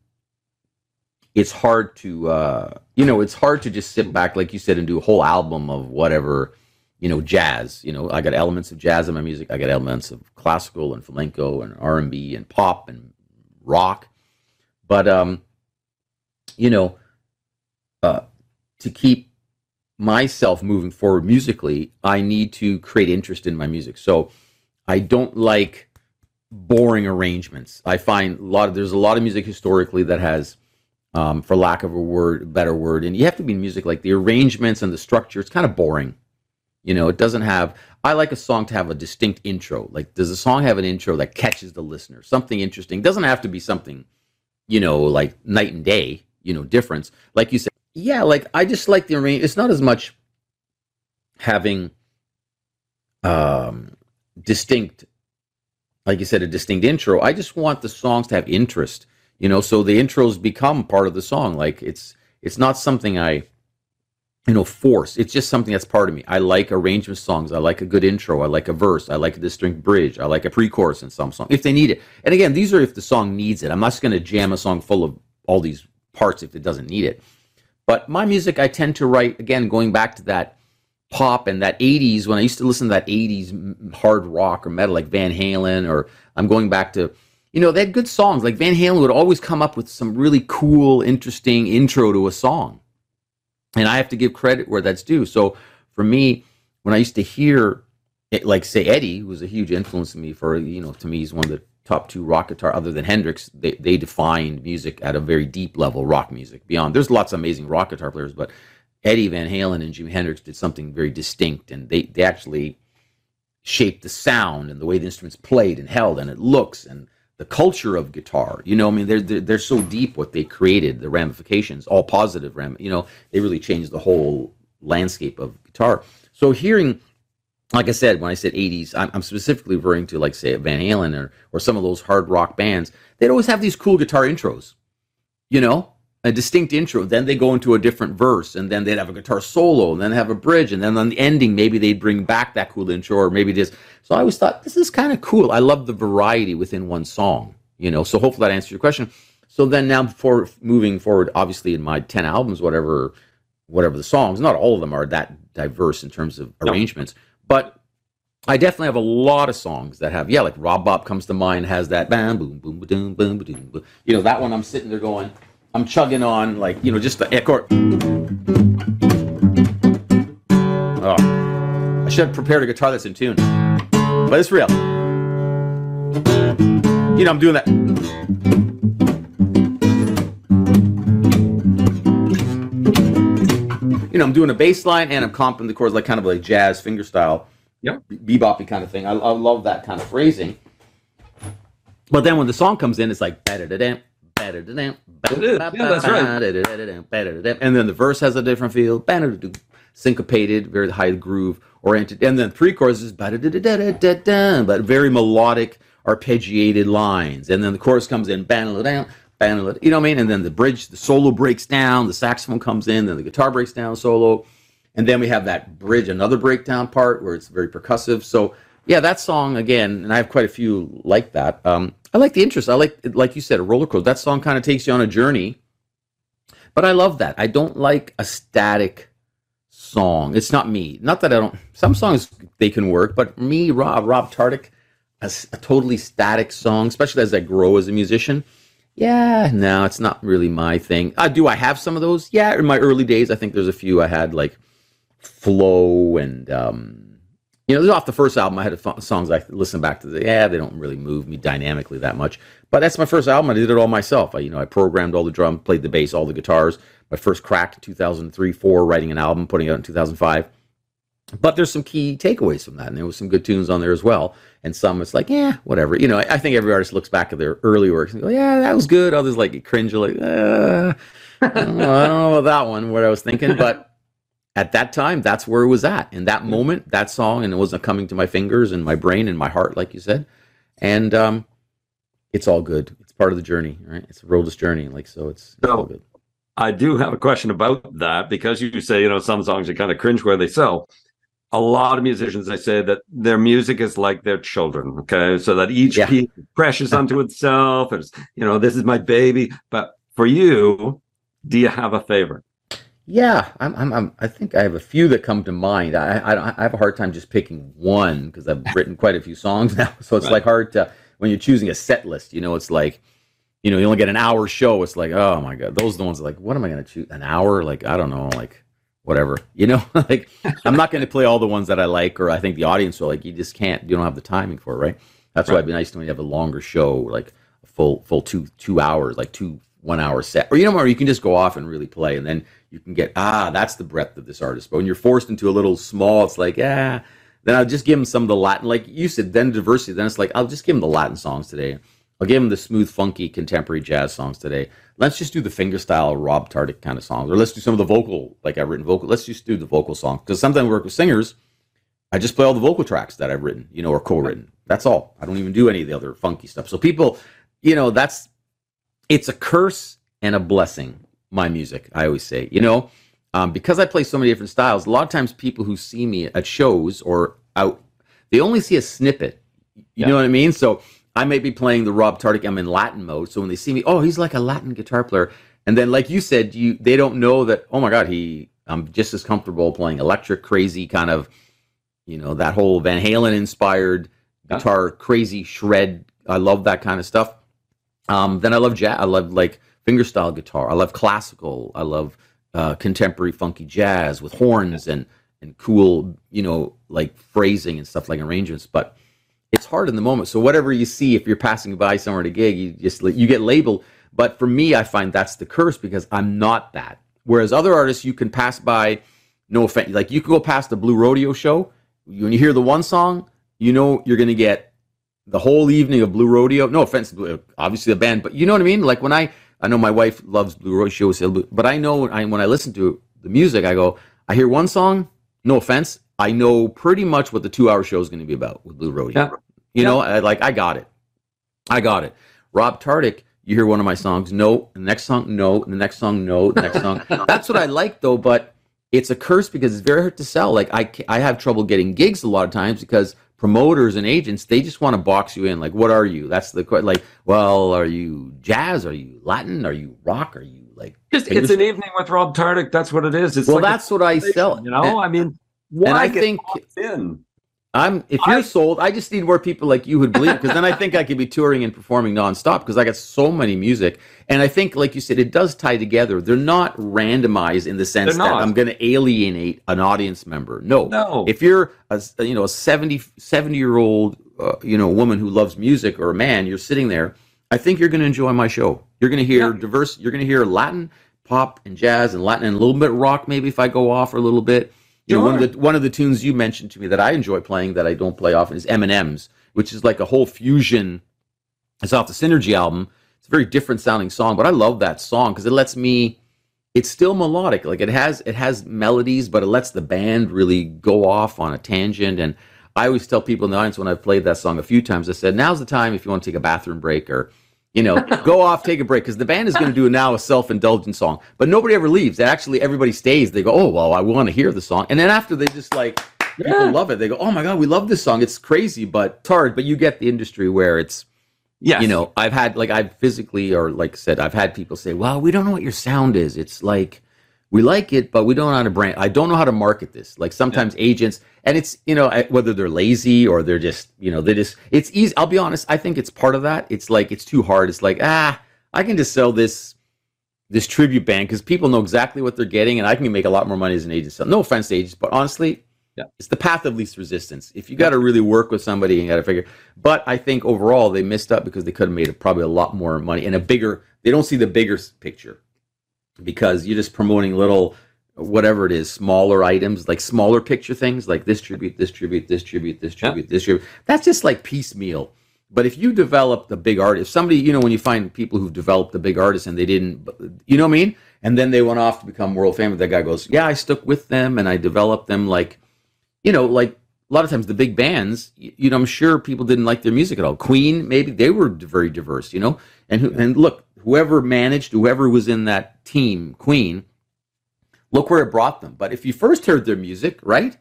it's hard to uh, you know, it's hard to just sit back, like you said, and do a whole album of whatever you know, jazz. You know, I got elements of jazz in my music. I got elements of classical and flamenco and R and B and pop and rock. But um, you know, uh, to keep myself moving forward musically, I need to create interest in my music. So I don't like boring arrangements. I find a lot of there's a lot of music historically that has um, for lack of a word, better word, and you have to be in music like the arrangements and the structure. It's kind of boring. You know, it doesn't have. I like a song to have a distinct intro. Like, does the song have an intro that catches the listener? Something interesting. Doesn't have to be something, you know, like night and day. You know, difference. Like you said, yeah. Like I just like the arrange. It's not as much having um distinct, like you said, a distinct intro. I just want the songs to have interest. You know, so the intros become part of the song. Like it's it's not something I you know force. It's just something that's part of me. I like arrangement songs. I like a good intro. I like a verse. I like a distinct bridge. I like a pre-chorus in some song if they need it. And again these are if the song needs it. I'm not just going to jam a song full of all these parts if it doesn't need it. But my music i tend to write again going back to that pop and that 80s when i used to listen to that 80s hard rock or metal like van halen or i'm going back to you know they had good songs. Like van halen would always come up with some really cool interesting intro to a song and I have to give credit where that's due. So for me, when I used to hear, it, like say Eddie, who was a huge influence to me for you know to me he's one of the top two rock guitar other than Hendrix. They they defined music at a very deep level, rock music. Beyond there's lots of amazing rock guitar players, but Eddie Van Halen and Jimi Hendrix did something very distinct, and they they actually shaped the sound and the way the instruments played and held and it looks and the culture of guitar. You know, I mean, they're, they're they're so deep what they created, the ramifications, all positive ram. You know, they really changed the whole landscape of guitar. So hearing, like I said, when I said '80s, I'm, I'm specifically referring to like say Van Halen or or some of those hard rock bands. They'd always have these cool guitar intros. You know, a distinct intro. Then they go into a different verse, and then they'd have a guitar solo, and then have a bridge, and then on the ending, maybe they'd bring back that cool intro, or maybe just. So I always thought this is kind of cool. I love the variety within one song, you know. So hopefully that answers your question. So then now, for moving forward, obviously in my ten albums, whatever, whatever the songs, not all of them are that diverse in terms of No. arrangements, but I definitely have a lot of songs that have, yeah, like Rob Bop comes to mind, has that bam, boom, boom, boom, boom, boom, boom, boom. You know, that one I'm sitting there going, I'm chugging on, like, you know, just the chord. Oh, I should have prepared a guitar that's in tune, but it's real. You know, I'm doing that. you know, I'm doing a bass line and I'm comping the chords like kind of like jazz finger style. Yep. Beboppy kind of thing. I, I love that kind of phrasing. But then when the song comes in, it's like better than Yeah. And then the verse has a different feel, syncopated, very high groove oriented, and then three choruses, but very melodic, arpeggiated lines. And then the chorus comes in, down. you know what I mean? And then the bridge, the solo breaks down, the saxophone comes in, then the guitar breaks down solo, and then we have that bridge, another breakdown part where it's very percussive. So yeah, that song again, and I have quite a few like that. Um, I like the interest. I like, like you said, a roller coaster. That song kind of takes you on a journey, but I love that. I don't like a static song. It's not me. Not that I don't. Some songs they can work, but me, Rob, Rob Tardik, a, a totally static song, especially as I grow as a musician. Yeah, no, it's not really my thing. Uh, do I have some of those? Yeah, in my early days, I think there's a few I had like flow and um, you know, off the first album, I had songs I listen back to. The, yeah, they don't really move me dynamically that much. But that's my first album. I did it all myself. I, you know, I programmed all the drum, played the bass, all the guitars. My first crack in 2003, four, writing an album, putting it out in 2005. But there's some key takeaways from that, and there was some good tunes on there as well. And some it's like, yeah, whatever. You know, I, I think every artist looks back at their early works and go, yeah, that was good. Others like cringe, like, uh, I, don't know, I don't know about that one. What I was thinking, but at that time, that's where it was at. In that moment, that song, and it wasn't coming to my fingers and my brain and my heart, like you said. And um, it's all good. It's part of the journey, right? It's a roadless journey, like so. It's, it's all good. I do have a question about that because you say you know some songs are kind of cringe where they sell. A lot of musicians they say that their music is like their children. Okay, so that each yeah. piece precious unto [laughs] itself. It's you know this is my baby. But for you, do you have a favorite? Yeah, I'm, I'm, I'm, i think I have a few that come to mind. I, I, I have a hard time just picking one because I've [laughs] written quite a few songs now. So it's right. like hard to, when you're choosing a set list, you know, it's like, you know, you only get an hour show. It's like, oh my God, those are the ones like, what am I going to choose? An hour? Like, I don't know, like whatever, you know, [laughs] like I'm not going to play all the ones that I like or I think the audience will like. You just can't, you don't have the timing for it, right? That's right. why it'd be nice to when you have a longer show, like a full, full two, two hours, like two one hour set, or you know, or you can just go off and really play and then you can get ah that's the breadth of this artist. But when you're forced into a little small it's like ah then i'll just give him some of the latin like you said then diversity then it's like i'll just give him the latin songs today. I'll give him the smooth funky contemporary jazz songs today. Let's just do the fingerstyle rob tardik kind of songs or let's do some of the vocal like i've written vocal let's just do the vocal songs. Because sometimes I work with singers i just play all the vocal tracks that i've written you know or co-written. That's all. I don't even do any of the other funky stuff. So people you know that's it's a curse and a blessing my music. I always say, you know, um, because I play so many different styles. A lot of times, people who see me at shows or out, they only see a snippet. You yeah. know what I mean? So I may be playing the Rob Tardik. I'm in Latin mode. So when they see me, oh, he's like a Latin guitar player. And then, like you said, you they don't know that. Oh my God, he I'm just as comfortable playing electric, crazy kind of, you know, that whole Van Halen inspired guitar, crazy shred. I love that kind of stuff. Um, then I love jazz. I love like fingerstyle guitar. I love classical. I love uh, contemporary funky jazz with horns and and cool, you know, like phrasing and stuff like arrangements. But it's hard in the moment. So whatever you see, if you're passing by somewhere at a gig, you just you get labeled. But for me, I find that's the curse because I'm not that. Whereas other artists, you can pass by. No offense, like you can go past the Blue Rodeo show. When you hear the one song, you know you're to get the whole evening of Blue Rodeo. No offense, obviously the band, but you know what I mean. Like when I I know my wife loves Blue Rodeo. She always says, but I know I, when I listen to the music, I go, I hear one song. No offense, I know pretty much what the two-hour show is going to be about with Blue Rodeo. Yeah. You yeah. know, I, like I got it. I got it. Rob Tardik, you hear one of my songs, no. The next song, no. The next song, no. The next song. [laughs] That's what I like though, but it's a curse because it's very hard to sell. Like I, I have trouble getting gigs a lot of times because promoters and agents they just want to box you in like what are you? That's the question like well are you jazz? Are you latin? Are you rock? Are you like just it's an evening with rob tardik that's what it is. It's well like that's what i sell. you know? And, i mean why i think in I'm if you're I, sold, I just need more people like you would believe because then I think I could be touring and performing nonstop because I got so many music. And I think, like you said, it does tie together. They're not randomized in the sense that I'm going to alienate an audience member. No, no. If you're a you know a 70, 70 year old uh, you know woman who loves music or a man, you're sitting there. I think you're going to enjoy my show. You're going to hear yeah. diverse. You're going to hear Latin, pop and jazz and Latin and a little bit rock maybe if I go off a little bit. You know, one of the one of the tunes you mentioned to me that I enjoy playing that I don't play often is M&M's, which is like a whole fusion. It's off the Synergy album. It's a very different sounding song, but I love that song because it lets me. It's still melodic, like it has it has melodies, but it lets the band really go off on a tangent. And I always tell people in the audience when I've played that song a few times, I said, "Now's the time if you want to take a bathroom break or." You know, [laughs] go off, take a break, because the band is going to do now a self-indulgent song, but nobody ever leaves. Actually, everybody stays. They go, "Oh well, I want to hear the song," and then after they just like people Yeah. love it. They go, "Oh my god, we love this song." It's crazy, but it's hard. But you get the industry where it's yeah, you know, I've had like I've physically or like said, I've had people say, "Well, we don't know what your sound is." It's like we like it, but we don't know how to brand. I don't know how to market this. Like sometimes agents, and it's you know whether they're lazy or they're just you know they just it's easy. I'll be honest. I think it's part of that. It's like it's too hard. It's like ah, I can just sell this this tribute band because people know exactly what they're getting, and I can make a lot more money as an agent. So no offense to agents, but honestly, Yeah. it's the path of least resistance. If you got to really work with somebody, you got to figure. But I think overall they missed up because they could have made probably a lot more money and a bigger. They don't see the bigger picture because you're just promoting little whatever it is, smaller items like smaller picture things like this tribute, this tribute, this tribute, this Yeah. tribute. That's just like piecemeal. But if you develop the big artist, if somebody you know when you find people who've developed the big artist and they didn't, you know what I mean, and then they went off to become world famous. That guy goes, yeah, I stuck with them and I developed them like you know, like a lot of times the big bands, you know, I'm sure people didn't like their music at all. Queen, maybe they were very diverse, you know, and who, and look, whoever managed, whoever was in that team, Queen, look where it brought them. But if you first heard their music, right?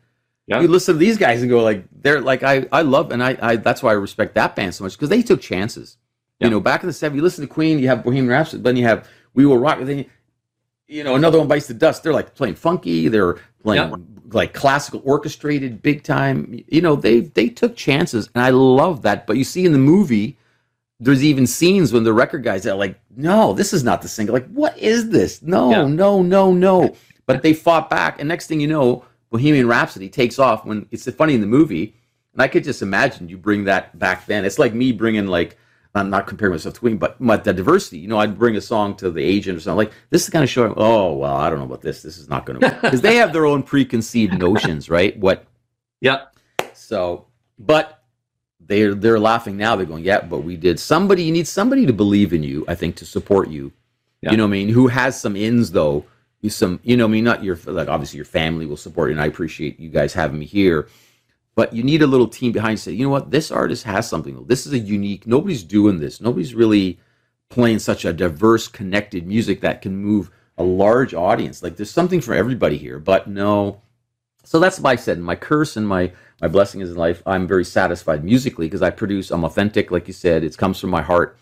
Yeah. You listen to these guys and go like, they're like, I, I love, and I, I, that's why I respect that band so much because they took chances. Yeah. You know, back in the 70s, you listen to Queen, you have Bohemian Rhapsody, then you have We Will Rock, then you, you know, another one bites the dust. They're like playing funky, they're playing Yeah. like classical orchestrated big time. You know, they they took chances and I love that. But you see in the movie, there's even scenes when the record guys are like, no, this is not the single. Like, what is this? No, Yeah. no, no, no. But they fought back, and next thing you know, Bohemian Rhapsody takes off. When it's funny in the movie, and I could just imagine you bring that back then. It's like me bringing like I'm not comparing myself to Queen, but but the diversity. You know, I'd bring a song to the agent or something like this is kind of showing. Oh well, I don't know about this. This is not going to work. [laughs] because they have their own preconceived notions, right? What Yeah. so, but they're they're laughing now. They're going, yeah, but we did. Somebody you need somebody to believe in you. I think to support you. Yeah. You know what I mean? Who has some ins though? You some you know what I mean? Not your like obviously your family will support you, and I appreciate you guys having me here. But you need a little team behind you. Say, you know what? This artist has something. This is a unique. Nobody's doing this. Nobody's really playing such a diverse, connected music that can move a large audience. Like there's something for everybody here. But no, so that's why I said my curse and my my blessing is in life. I'm very satisfied musically because I produce. I'm authentic, like you said. It comes from my heart.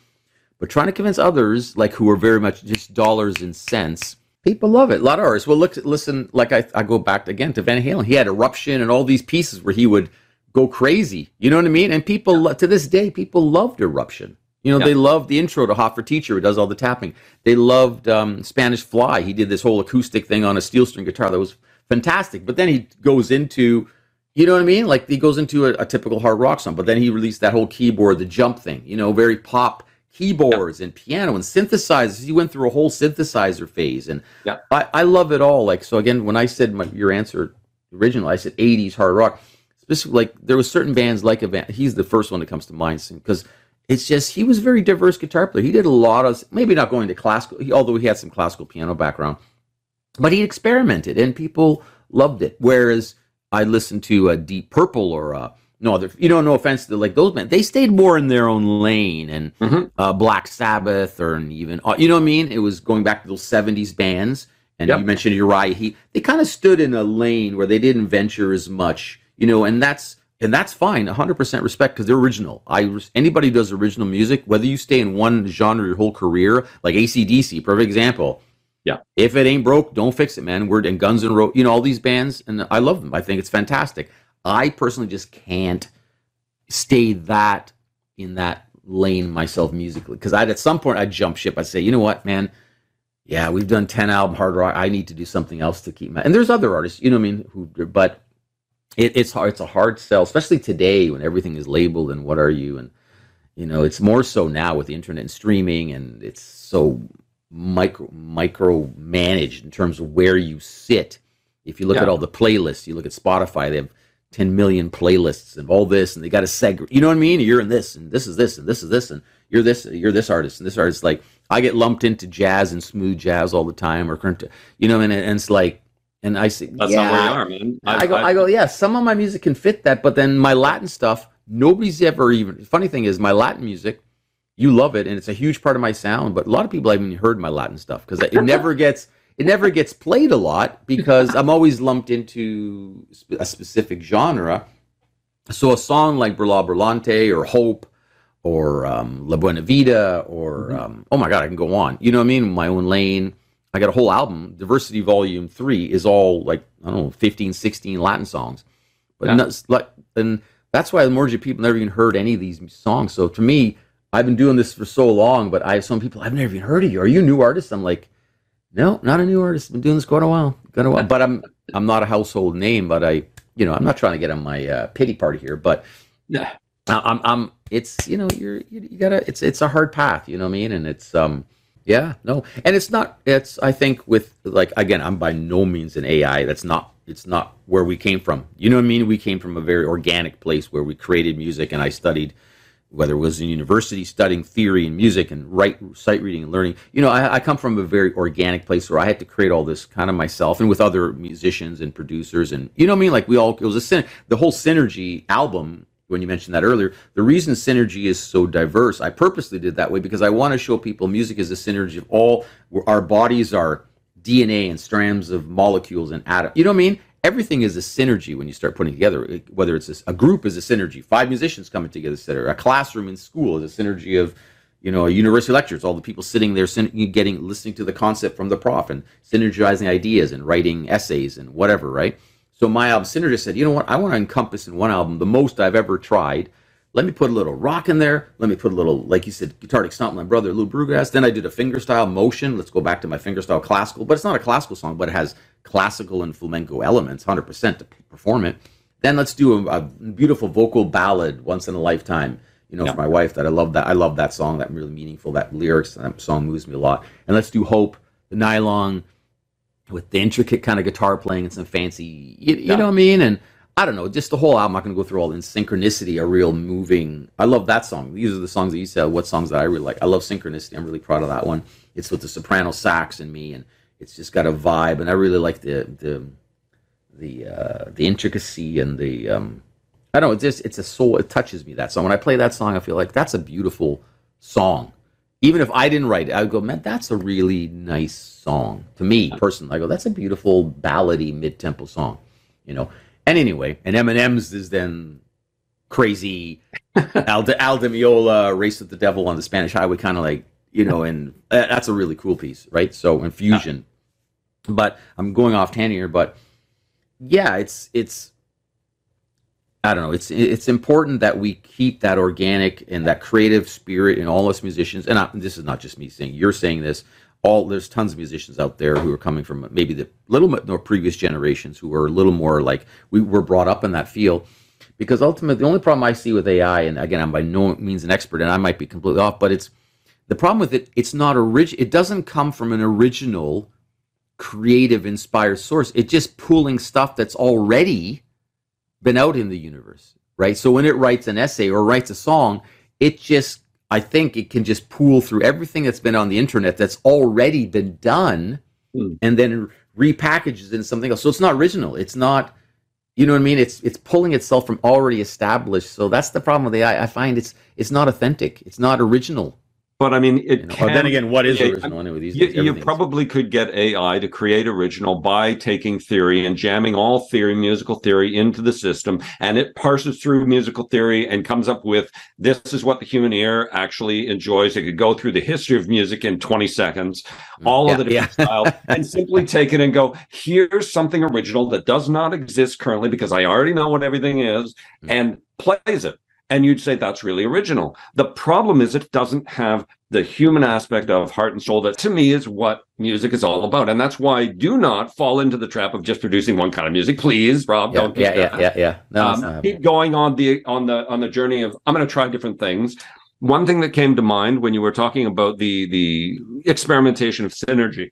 But trying to convince others, like who are very much just dollars and cents, people love it. A lot of artists. Well, look, listen. Like I, I go back again to Van Halen. He had eruption and all these pieces where he would go crazy. You know what I mean? And people lo- to this day, people loved eruption. You know, Yeah. they loved the intro to Hot for Teacher, who does all the tapping. They loved um, Spanish Fly. He did this whole acoustic thing on a steel string guitar that was fantastic. But then he goes into, you know what I mean? Like he goes into a, a typical hard rock song. But then he released that whole keyboard, the jump thing. You know, very pop keyboards and piano and synthesizers. He went through a whole synthesizer phase, and Yeah. I, I love it all. Like so, again, when I said my, your answer original, I said '80s hard rock. Specifically, like there was certain bands like a band. He's the first one that comes to mind soon. because it's just he was a very diverse guitar player. He did a lot of maybe not going to classical, he, although he had some classical piano background, but he experimented and people loved it. Whereas I listened to a Deep Purple or uh, no other, you know, no offense to like those men. they stayed more in their own lane and Mhm. uh, Black Sabbath or even uh, you know what I mean. It was going back to those '70s bands, and Yep. you mentioned Uriah Heep. They kind of stood in a lane where they didn't venture as much, you know, and that's and that's fine, 100% respect because they're original. I anybody who does original music, whether you stay in one genre your whole career, like ACDC, perfect example. Yeah. If it ain't broke, don't fix it, man. We're and Guns N' Roses, you know, all these bands, and I love them. I think it's fantastic. I personally just can't stay that in that lane myself musically because I'd at some point I'd jump ship. I'd say, you know what, man, yeah, we've done ten album hard rock. I need to do something else to keep my. And there's other artists, you know what I mean, who but it, it's hard. It's a hard sell, especially today when everything is labeled and what are you and you know it's more so now with the internet and streaming and it's so micro micro managed in terms of where you sit. If you look Yeah. at all the playlists, you look at Spotify, they have 10 million playlists and all this, and they got to segregate. You know what I mean? You're in this, and this is this, and this is this, and you're this, you're this artist, and this artist. Like I get lumped into jazz and smooth jazz all the time, or current, you know, and, and it's like, and I see That's yeah, not where you are, man. I, go, I, go, yeah. Some of my music can fit that, but then my Latin stuff, nobody's ever even. Funny thing is, my Latin music, you love it, and it's a huge part of my sound. But a lot of people haven't even heard my Latin stuff because it never gets it never gets played a lot because I'm always lumped into a specific genre. So a song like Burla Burlante or Hope or um, La Buena Vida or Mhm. um, oh my god, I can go on. You know what I mean? My own lane. I got a whole album. Diversity Volume Three is all like I don't know, 15, 16 Latin songs. But Yeah. not, like, and that's why the majority of people never even heard any of these songs. So to me, I've been doing this for so long, but I have some people I've never even heard of you. Are you a new artist? I'm like, no, not a new artist. Been doing this quite a while, quite a while. But I'm I'm not a household name. But I, you know, I'm not trying to get on my uh, pity party here. But Yeah. I'm I'm it's you know you're you, you gotta it's it's a hard path. You know what I mean? And it's um yeah no, and it's not it's I think with like again I'm by no means an AI. That's not it's not where we came from. You know what I mean? We came from a very organic place where we created music, and I studied whether it was in university studying theory and music and write sight reading and learning. You know I, I come from a very organic place where i had to create all this kind of myself and with other musicians and producers and you know what i mean? Like we all it was a the whole synergy album when you mentioned that earlier the reason synergy is so diverse i purposely did that way because i want to show people music is a synergy of all our bodies are dna and strands of molecules and atoms you know what i mean everything is a synergy when you start putting together. Whether it's a, a group is a synergy. Five musicians coming together is a classroom in school is a synergy of you know a university lectures all the people sitting there getting listening to the concept from the prof and synergizing ideas and writing essays and whatever right? So my album synergy said you know what? I want to encompass in one album the most i've ever tried let me put a little rock in there. Let me put a little, like you said, guitar stomp my brother, Lou Brugas. Then I did a fingerstyle motion. Let's go back to my fingerstyle classical, but it's not a classical song, but it has classical and flamenco elements, 100% to perform it. Then let's do a, a beautiful vocal ballad, once in a lifetime. You know, Yeah. for my wife, that I love that. I love that song. That really meaningful. That lyrics. That song moves me a lot. And let's do Hope, the nylon, with the intricate kind of guitar playing and some fancy. You, you Yeah. know what I mean? And I don't know, just the whole album. I'm not going to go through all in synchronicity, a real moving. I love that song. These are the songs that you said. What songs that I really like? I love synchronicity. I'm really proud of that one. It's with the soprano sax in me, and it's just got a vibe. And I really like the the the uh, the intricacy and the um, I don't know. It's just it's a soul. It touches me that song. When I play that song, I feel like that's a beautiful song. Even if I didn't write it, I would go, man, that's a really nice song to me personally. I go, that's a beautiful ballady mid tempo song, you know. And anyway, and M&M's is then crazy [laughs] Al, Di Meola, Race with the Devil on the Spanish Highway, kind of like you know, and uh, that's a really cool piece, right? So infusion. But I'm going off tan here, but yeah, it's it's I don't know. It's it's important that we keep that organic and that creative spirit in all us musicians. And I, this is not just me saying. You're saying this. All there's tons of musicians out there who are coming from maybe the little bit more previous generations who are a little more like we were brought up in that field. Because ultimately, the only problem I see with AI, and again, I'm by no means an expert, and I might be completely off, but it's the problem with it. It's not original. It doesn't come from an original, creative, inspired source. It's just pulling stuff that's already been out in the universe, right? So when it writes an essay or writes a song, it just, I think it can just pool through everything that's been on the internet that's already been done Hmm. and then repackages into something else. So it's not original. It's not, you know what I mean? It's it's pulling itself from already established. So that's the problem with AI. I find it's it's not authentic. It's not original. But I mean, it You know? can, then again, what is yeah, original anyway? These You, days, you probably could get AI to create original by taking theory and jamming all theory, musical theory into the system, and it parses through musical theory and comes up with this is what the human ear actually enjoys. It could go through the history of music in 20 seconds, all of the different yeah. styles, and simply [laughs] take it and go, here's something original that does not exist currently because I already know what everything is, Mm. and plays it. And you'd say that's really original. The problem is it doesn't have the human aspect of heart and soul that to me is what music is all about. And that's why do not fall into the trap of just producing one kind of music. Please, Rob, yeah, don't yeah, yeah, yeah, yeah. No, Um, keep going on the on the on the journey of I'm going to try different things. one thing that came to mind when you were talking about the the experimentation of synergy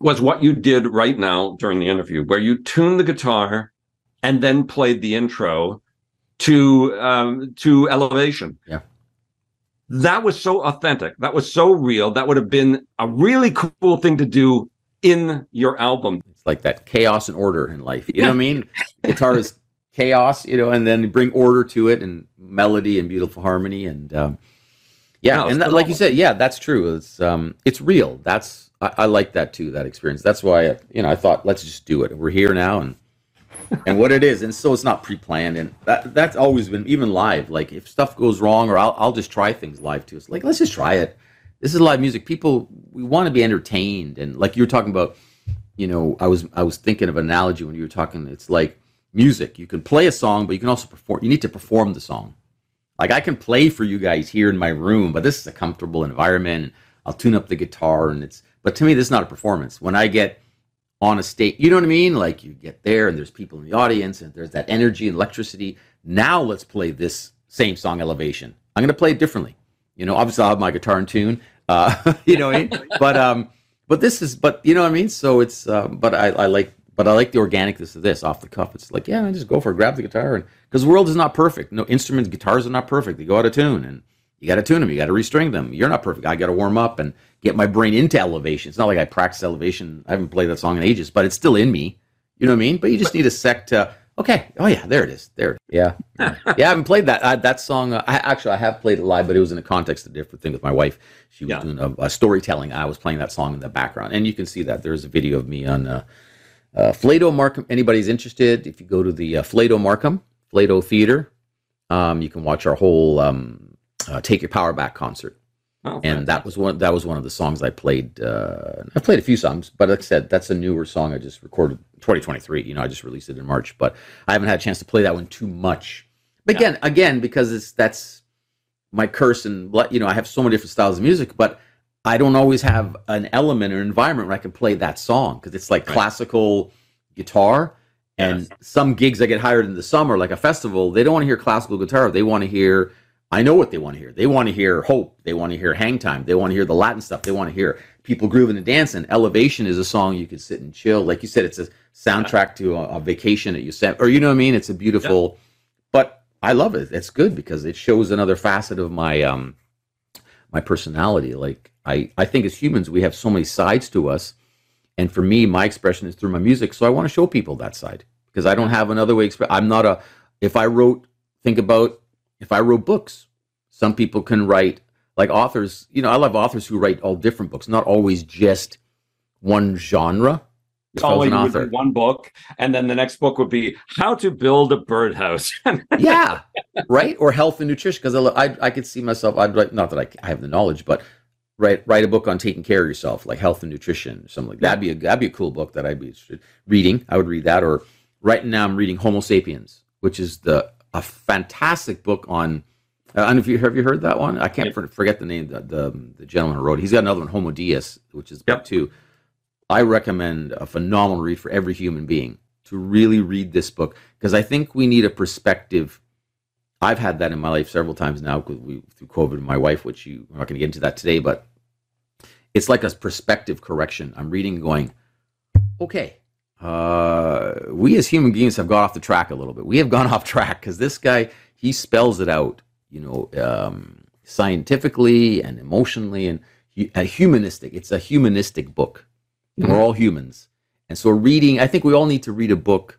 was what you did right now during the interview, where you tuned the guitar and then played the intro to um, to elevation. Yeah. That was so authentic. That was so real. That would have been a really cool thing to do in your album. It's like that chaos and order in life. You know what I mean? [laughs] Guitar is chaos, you know, and then bring order to it and melody and beautiful harmony and um, yeah, No, and that, like you said, yeah, that's true. It's um, it's real. That's I, I like that too. That experience. That's why you know I thought let's just do it. We're here now and and what it is, and so it's not pre-planned, and that that's always been even live. Like if stuff goes wrong, or I'll I'll just try things live too. It's like let's just try it. This is live music. People we want to be entertained, and like you were talking about, you know, I was I was thinking of an analogy when you were talking. It's like music. You can play a song, but you can also perform. You need to perform the song. Like I can play for you guys here in my room, but this is a comfortable environment. and I'll tune up the guitar, and it's. But to me, this is not a performance. When I get on a stage, you know what I mean? Like you get there, and there's people in the audience, and there's that energy and electricity. Now let's play this same song, Elevation. I'm going to play it differently. You know, obviously I'll have my guitar in tune. Uh, [laughs] you know I mean? But um, but this is, but you know what I mean? So it's, um, but I, I like, but I like the organicness of this off the cuff. It's like, yeah, I just go for it, grab the guitar, and because the world is not perfect. No instruments, guitars are not perfect. They go out of tune, and you got to tune them. You got to restring them. You're not perfect. I got to warm up and get my brain into elevation. It's not like I practice elevation. I haven't played that song in ages, but it's still in me. You know what I mean? But you just need a sec to. Okay. Oh yeah, there it is. There. Yeah. Yeah. [laughs] yeah I haven't played that. I, that song. Uh, I actually I have played it live, but it was in a context of a different thing with my wife. She was Yeah. doing a, a storytelling. I was playing that song in the background, and you can see that there's a video of me on uh, uh, Flato Markham. Anybody's interested? If you go to the uh, Flato Markham Flato Theater, um, you can watch our whole um, uh, "Take Your Power Back" concert Oh, and that was one that was one of the songs I played. Uh, I played a few songs, but like I said, that's a newer song I just recorded 2023. You know, I just released it in March, but I haven't had a chance to play that one too much. But again, again, because it's that's my curse and you know I have so many different styles of music, but I don't always have an element or environment where I can play that song because it's like Right. classical guitar. And Yes. some gigs I get hired in the summer, like a festival, they don't want to hear classical guitar. They want to hear I know what they want to hear. They want to hear hope. They want to hear hang time. They want to hear the Latin stuff. They want to hear people grooving and dancing. Elevation is a song you can sit and chill. Like you said, it's a soundtrack to a, a vacation that you sent, or you know what I mean? It's a beautiful, but I love it. It's good because it shows another facet of my, um, my personality. Like I, I think as humans, we have so many sides to us. And for me, my expression is through my music. So I want to show people that side because I don't have another way. Exp- I'm not a, if I wrote, think about if I wrote books, some people can write like authors. You know, I love authors who write all different books, not always just one genre. If I was an would author, one book, and then the next book would be How to Build a Birdhouse. [laughs] yeah, right, or health and nutrition. Because I, I, I could see myself. I'd write not that I, I have the knowledge, but write write a book on taking care of yourself, like health and nutrition, something like that'd be a that'd be a cool book that I'd be reading. I would read that. Or right now, I'm reading Homo Sapiens, which is the a fantastic book on. Uh, know if you have you heard that one. I can't for, forget the name. The, the the gentleman who wrote. it. He's got another one, Homo Deus, which is book Yep. two. I recommend a phenomenal read for every human being to really read this book because I think we need a perspective. I've had that in my life several times now we, through COVID. And my wife, which you we're not going to get into that today, but it's like a perspective correction. I'm reading, going, okay, uh, we as human beings have got off the track a little bit. We have gone [laughs] off track because this guy he spells it out, you know, um, scientifically and emotionally and hu- uh, humanistic. It's a humanistic book. And We're all humans, and so reading. I think we all need to read a book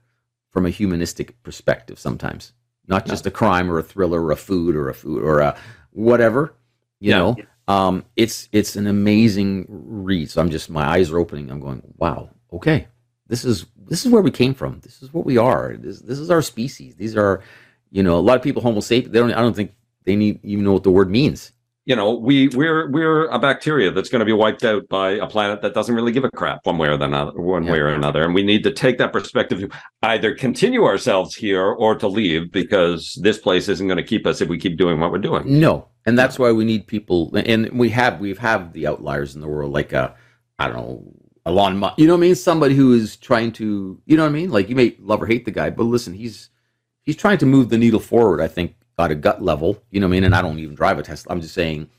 from a humanistic perspective sometimes, not just a crime or a thriller or a food or a food or a whatever. You Yeah. know, um, it's it's an amazing read. So I'm just my eyes are opening. I'm going, wow, okay, this is this is where we came from. This is what we are. This this is our species. These are, you know, a lot of people Homo sapiens. They don't. I don't think they need even know what the word means. you know, we we're we're a bacteria that's going to be wiped out by a planet that doesn't really give a crap one way or the other, one way or another, and we need to take that perspective to either continue ourselves here or to leave because this place isn't going to keep us if we keep doing what we're doing. No, and that's why we need people. And we have we have the outliers in the world, like a I don't know. Elon Musk, you know what I mean? Somebody who is trying to, you know what I mean? Like you may love or hate the guy, but listen, he's he's trying to move the needle forward. I think at a gut level, you know what I mean? And I don't even drive a Tesla. I'm just saying,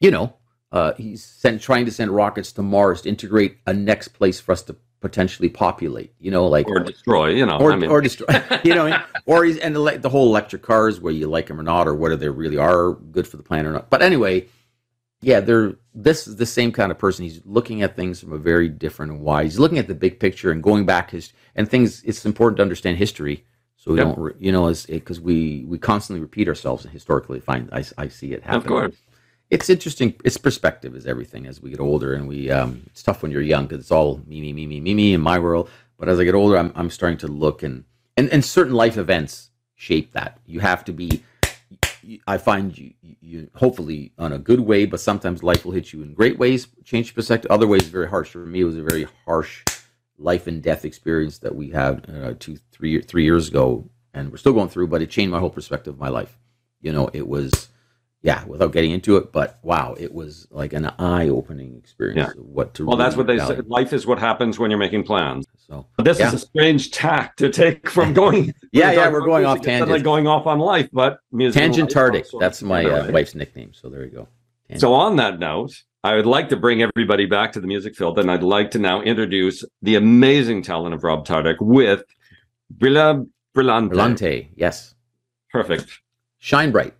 you know, uh, he's sent, trying to send rockets to Mars to integrate a next place for us to potentially populate. You know, like or destroy. You know, or, I mean, or destroy. [laughs] You know, or he's and the, the whole electric cars, where you like them or not, or whether they really are good for the planet or not. But anyway, yeah, they're this is the same kind of person. He's looking at things from a very different and wide. He's looking at the big picture and going back his and things. It's important to understand history, so we Yep. don't, re- you know, because we we constantly repeat ourselves and historically find I, I see it happen. of course. It's interesting. It's perspective is everything. As we get older, and we, um, it's tough when you're young because it's all me, me, me, me, me, me in my world. But as I get older, I'm, I'm starting to look and, and and certain life events shape that. You have to be. I find you, you hopefully on a good way, but sometimes life will hit you in great ways, change your perspective. Other ways, very harsh. For me, it was a very harsh life and death experience that we had uh, two, three, three years ago, and we're still going through. But it changed my whole perspective of my life. You know, it was, yeah, without getting into it, but wow, it was like an eye-opening experience. Yeah. What to Well, that's what they value. say. Life is what happens when you're making plans. So But this Yeah. is a strange tack to take from [laughs] going. Yeah, yeah, we're going off tangent. going off on life, but tangent and life Tangentardic. also That's my uh, wife's nickname. So there you go. Tangent. So on that note, I would like to bring everybody back to the music field, and I'd like to now introduce the amazing talent of Rob Tardik with Brilla Brillante. Brillante, yes. Perfect. Shine bright.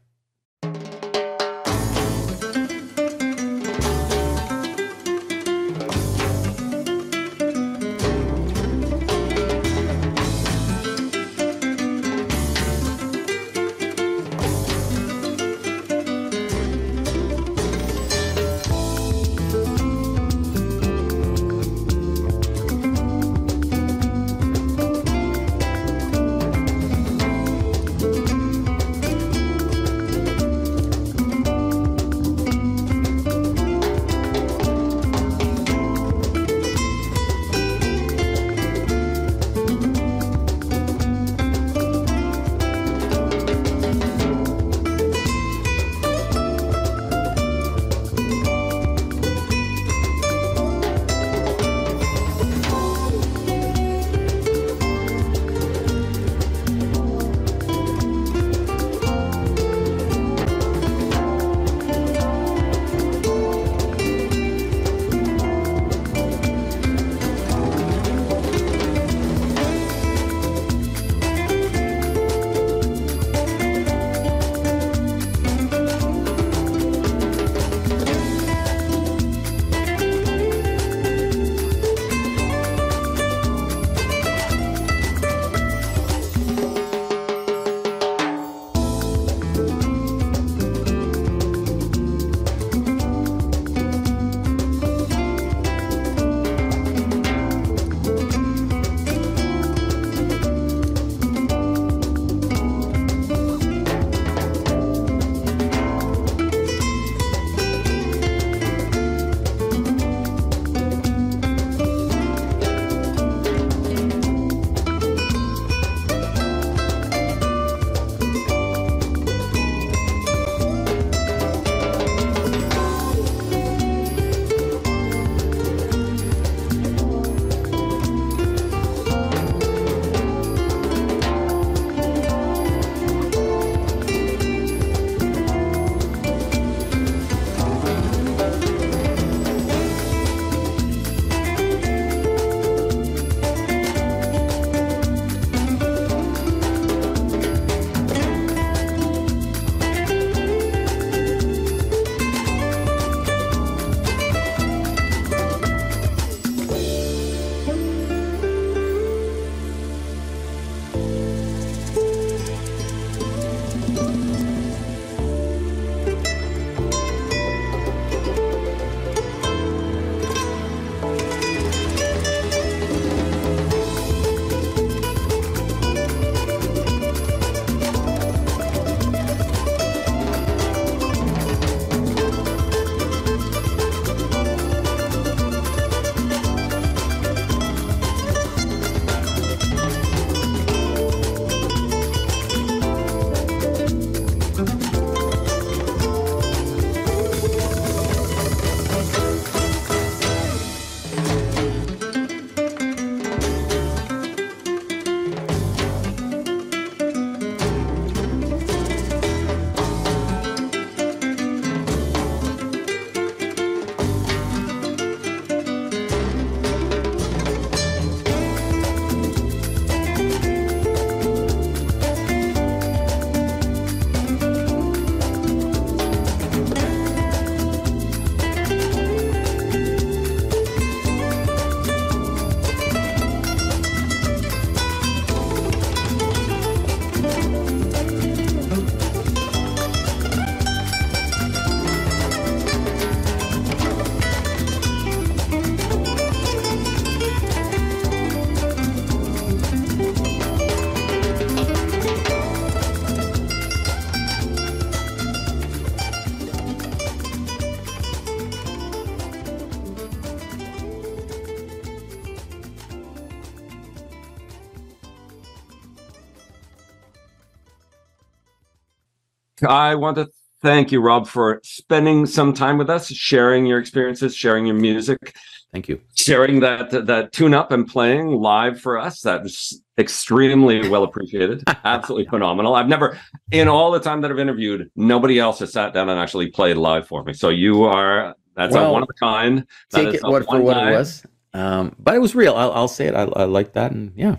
I want to thank you, Rob, for spending some time with us, sharing your experiences, sharing your music, Thank you. sharing that that tune up and playing live for us. That's extremely well appreciated. [laughs] Absolutely phenomenal. I've never, in all the time that I've interviewed, nobody else has sat down and actually played live for me. So you are that's a Well, one of a kind. That Take it what for what it was. Um, but it was real. I'll, I'll say it. I, I like that. And yeah.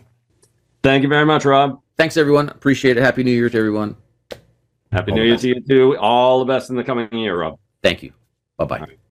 Thank you very much, Rob. Thanks, everyone. Appreciate it. Happy New Year to everyone. Happy All New Year to you too. All the best in the coming year, Rob. Thank you. Bye bye.